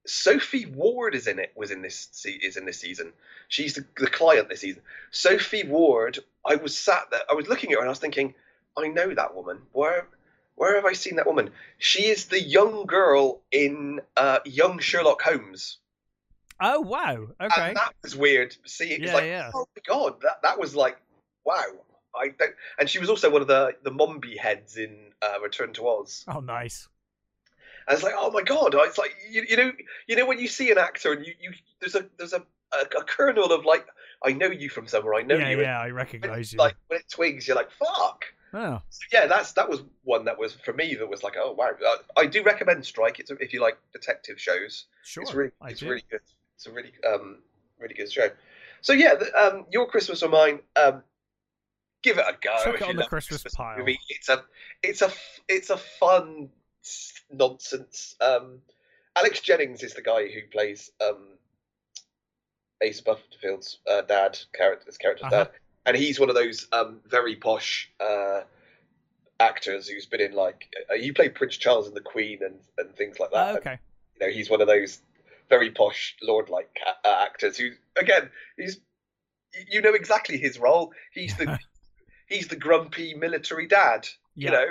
Sophie Ward is in it. Was in this is in this season. She's the, the client this season. Sophie Ward. I was sat there. I was looking at her and I was thinking, I know that woman. Where where have I seen that woman? She is the young girl in uh, Young Sherlock Holmes. Oh wow. Okay. And that was weird. See, it's Yeah, like, yeah. oh my god, that that was like, wow. I don't. And she was also one of the the Mombi heads in uh, Return to Oz. Oh nice. And it's like, oh my god, it's like you, you know, you know when you see an actor and you, you there's a there's a, a, a kernel of like, I know you from somewhere. I know yeah, you. yeah, I recognize it's you. Like when it twigs, you're like, fuck. oh, Yeah, that's that was one that was for me that was like, oh wow. Uh, I do recommend Strike. It's a, if you like detective shows. sure. It's really, it's really good. It's a really, um, really good show. So yeah, the, um, your Christmas or mine. Um, give it a go. Chuck it on the love Christmas pile. movie. It's a, it's a, it's a fun nonsense. Um, Alex Jennings is the guy who plays um, Ace Butterfield's uh, dad, character, his character's Uh-huh. dad, and he's one of those um, very posh uh, actors who's been in like uh, he played Prince Charles and the Queen and, and things like that. Oh, And, okay. you know, he's one of those very posh lord-like ca- uh, actors who, again, he's you know exactly his role. He's the he's the grumpy military dad. Yeah. You know,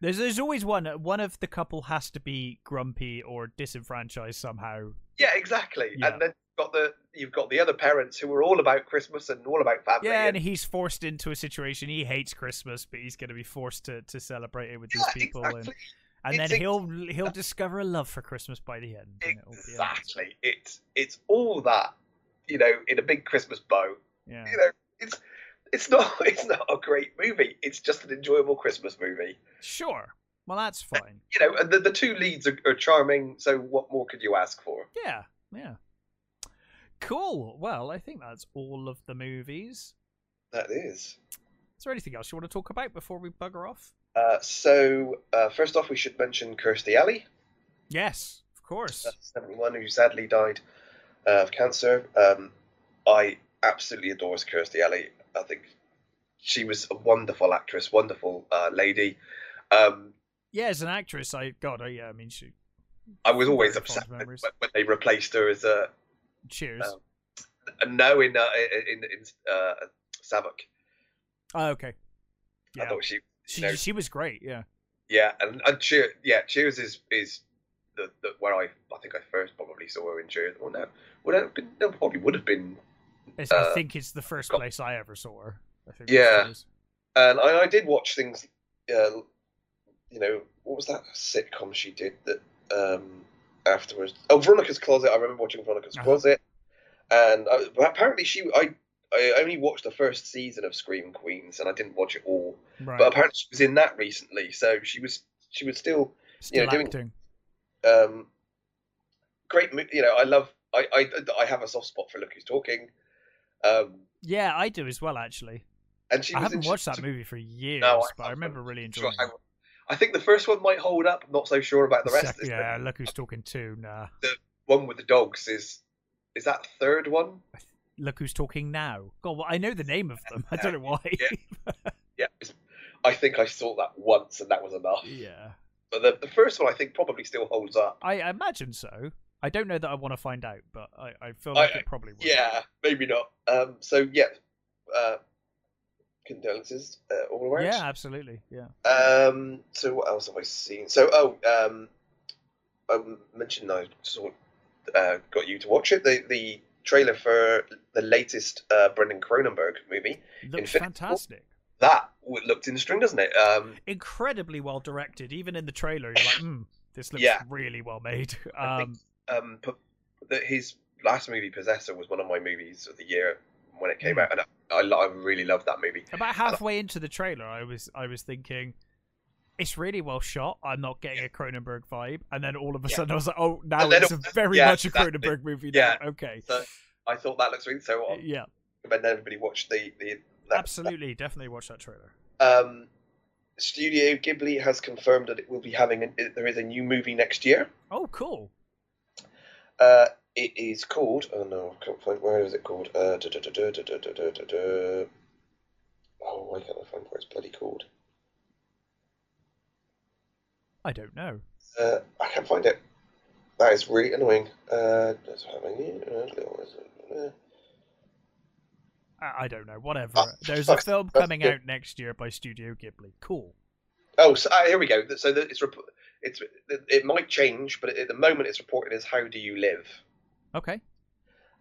There's there's always one. One of the couple has to be grumpy or disenfranchised somehow. yeah, exactly. Yeah. And then got the you've got the other parents who are all about Christmas and all about family. Yeah, and and, he's forced into a situation. He hates Christmas, but he's going to be forced to, to celebrate it with yeah, these people, exactly. and and It's then he'll he'll discover a love for Christmas by the end. Exactly. It's it's all that, you know, in a big Christmas bow. Yeah. You know, it's it's not it's not a great movie. It's just an enjoyable Christmas movie. Sure. Well, that's fine. You know, the, the two leads are, are charming. So what more could you ask for? Yeah. Yeah. Cool. Well, I think that's all of the movies. That is. Is there anything else you want to talk about before we bugger off? Uh, so uh, first off, we should mention Kirstie Alley, Yes, of course. seventy-one, who sadly died uh, of cancer. Um, I absolutely adore Kirstie Alley. I think she was a wonderful actress, wonderful uh, lady. Um, Yeah, as an actress, I God, I, yeah, I mean, she. I was always upset when, when they replaced her as a, Cheers. a no in uh, in in uh, Saavik. oh, okay. I Yeah, thought she, she know- she was great. Yeah. yeah, and, and Cheer, yeah, Cheers is is the, the where I I think I first probably saw her in Cheers. Well, no, well, no, no, probably would have been It's, I Uh, think it's the first got- place I ever saw her. I think Yeah. and I, I did watch things. Uh, you know, what was that sitcom she did that? Um, afterwards. Oh, Veronica's Closet. I remember watching Veronica's Uh-huh. Closet, and I, apparently she I. I only watched the first season of Scream Queens, and I didn't watch it all. Right. But apparently she was in that recently, so she was she was still Still know, doing- um, great. You know, I love. I, I I have a soft spot for Look Who's Talking, um, Yeah, I do as well. Actually, and she I haven't watched that movie for years, No, I but I remember really enjoying it. I think the first one might hold up. I'm not so sure about the rest. Sec- yeah, look who's talking too. Nah, The one with the dogs is is that third one? look who's talking now. God, well, I know the name of them. I don't know why. Yeah. Yeah, I think I saw that once, and that was enough. yeah. But the, the first one, I think, probably still holds up. I I imagine so. I don't know that I want to find out, but I, I feel like I- it probably would. Yeah, maybe not. Um, so yeah, uh, condolences uh, all around. Yeah, absolutely. Yeah. Um, so what else have I seen? So oh, um, I mentioned I sort of, uh, got you to watch it. The the trailer for the latest uh, Brandon Cronenberg movie Looks Infinity War? fantastic. that looked interesting, doesn't it? Um, Incredibly well directed. Even in the trailer, you're like, hmm, this looks Yeah. really well made. I think- Um, um, his last movie, Possessor, was one of my movies of the year when it came Hmm. out, and I, I, really love that movie. about halfway into the trailer, I was I was thinking, it's really well shot. I'm not getting a Cronenberg vibe, and then all of a Yeah. sudden I was like, oh, now it's a very yeah, much a. Cronenberg movie. Yeah. Now. Okay. So I thought that looks really so. I Yeah, recommend everybody watch the the that, absolutely, definitely watch that trailer. Um, Studio Ghibli has confirmed that it will be having an, there is a new movie next year. Oh, cool. Uh, it is called. Oh no, I can't find. Where is it called? Oh, why can't I find where it's bloody called? I don't know. Uh, I can't find it. That is really annoying. Uh, uh I don't know. Whatever. Oh, There's a film coming out next year by Studio Ghibli. Cool. Oh, so, uh, here we go. So the, it's, it's it, it might change, but at the moment it's reported as "How do you live?" Okay.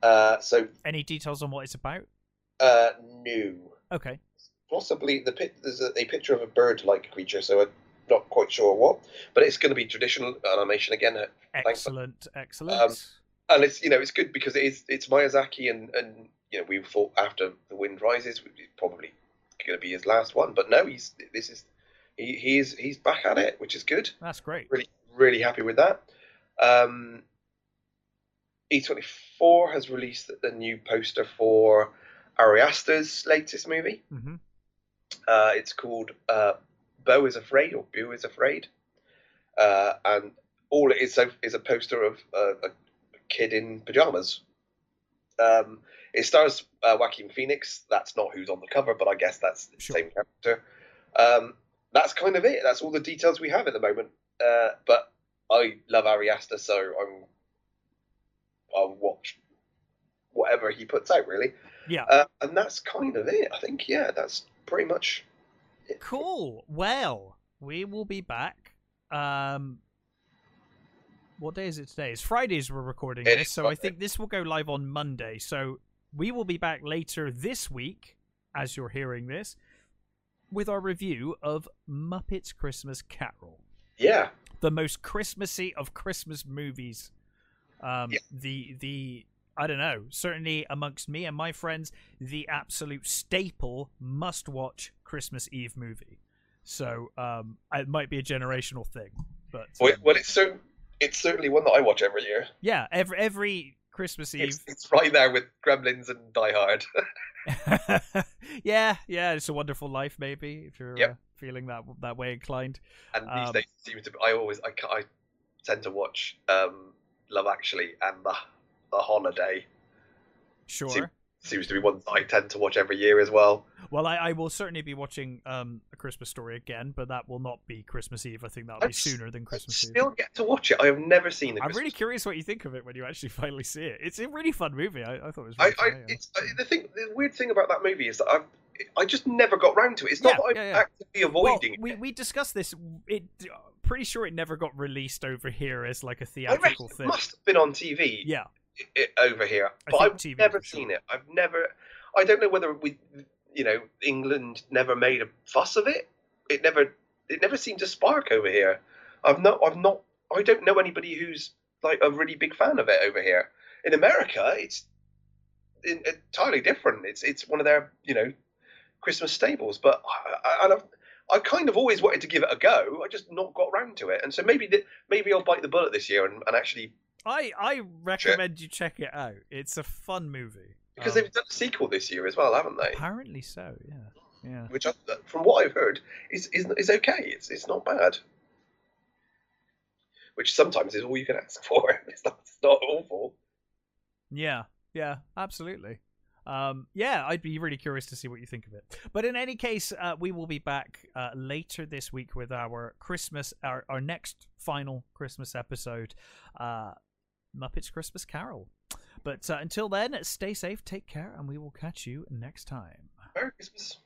Uh, so Any details on what it's about? uh, new. Okay. possibly the pit, there's a, a picture of a bird-like creature, so I'm not quite sure what. But it's going to be traditional animation again, uh. Excellent. Excellent. Um, and it's you know it's good because it is it's Miyazaki, and and you know we thought after the Wind Rises it's probably going to be his last one, but no, he's this is he he's he's back at it, which is good. That's great. Really really happy with that. Um, A24 has released the new poster for Ari Aster's latest movie. hmm Uh, it's called uh, Beau is Afraid or Boo is Afraid. Uh, and all it is is a poster of uh, a kid in pajamas. Um, it stars uh, Joaquin Phoenix. That's not who's on the cover, but I guess that's the Sure. same character. Um, that's kind of it. That's all the details we have at the moment. Uh, but I love Ari Aster, so I'm I'll watch whatever he puts out, really. Yeah. Uh, and that's kind of it. I think, yeah, that's pretty much it. Cool. Well, we will be back. Um, what day is it today? It's Fridays we're recording It this, is so I think this will go live on Monday. So we will be back later this week, as you're hearing this, with our review of Muppets Christmas Carol, Yeah, the most Christmassy of Christmas movies. Um, Yeah. the the I don't know. Certainly amongst me and my friends, the absolute staple must-watch Christmas Eve movie. So um, it might be a generational thing, but well, um, well it's so it's certainly one that I watch every year. yeah, every every Christmas Eve. It's, it's right there with Gremlins and Die Hard. yeah, yeah, it's a wonderful life. Maybe if you're Yep. uh, feeling that that way inclined. and these Um, days it seems to be. I always I, I tend to watch um, Love Actually and the the Holiday Sure. See- seems to be ones that I tend to watch every year as well. Well, I, I will certainly be watching um, a Christmas story again, but that will not be Christmas Eve. I think that'll be I've s- sooner than I Christmas Eve. still get to watch it. I have never seen the. I'm Christmas really curious what you think of it when you actually finally see it. It's a really fun movie. I, I thought it was. I, Really I, funny, yeah. it's, I, the thing. The weird thing about that movie is that I, I just never got round to it. It's not Yeah, that I'm yeah, yeah. actively well, avoiding we it. we discussed this. It pretty sure it never got released over here as like a theatrical it thing. must have been on TV Yeah, i- over here, but I've TV never for sure. seen it. I've never. I don't know whether we, you know, England never made a fuss of it. It never. It never seemed to spark over here. I've not. I've not. I don't know anybody who's like a really big fan of it over here. In America, it's entirely different. It's it's one of their you know Christmas staples. But I, I, I kind of always wanted to give it a go. I just not got around to it, and so maybe maybe I'll bite the bullet this year and, and actually. I I recommend you check it out. It's a fun movie because um, they've done a sequel this year as well, haven't they? Apparently so. Yeah. Yeah. Which, I, from what I've heard, is, is is okay. It's it's not bad. Which sometimes is all you can ask for. It's not, it's not awful. Yeah. Yeah. Absolutely. Um, yeah, I'd be really curious to see what you think of it. But in any case, uh, we will be back uh, later this week with our Christmas, our, our next final Christmas episode, uh, Muppets Christmas Carol. But uh, until then, stay safe, take care, and we will catch you next time. Merry Christmas.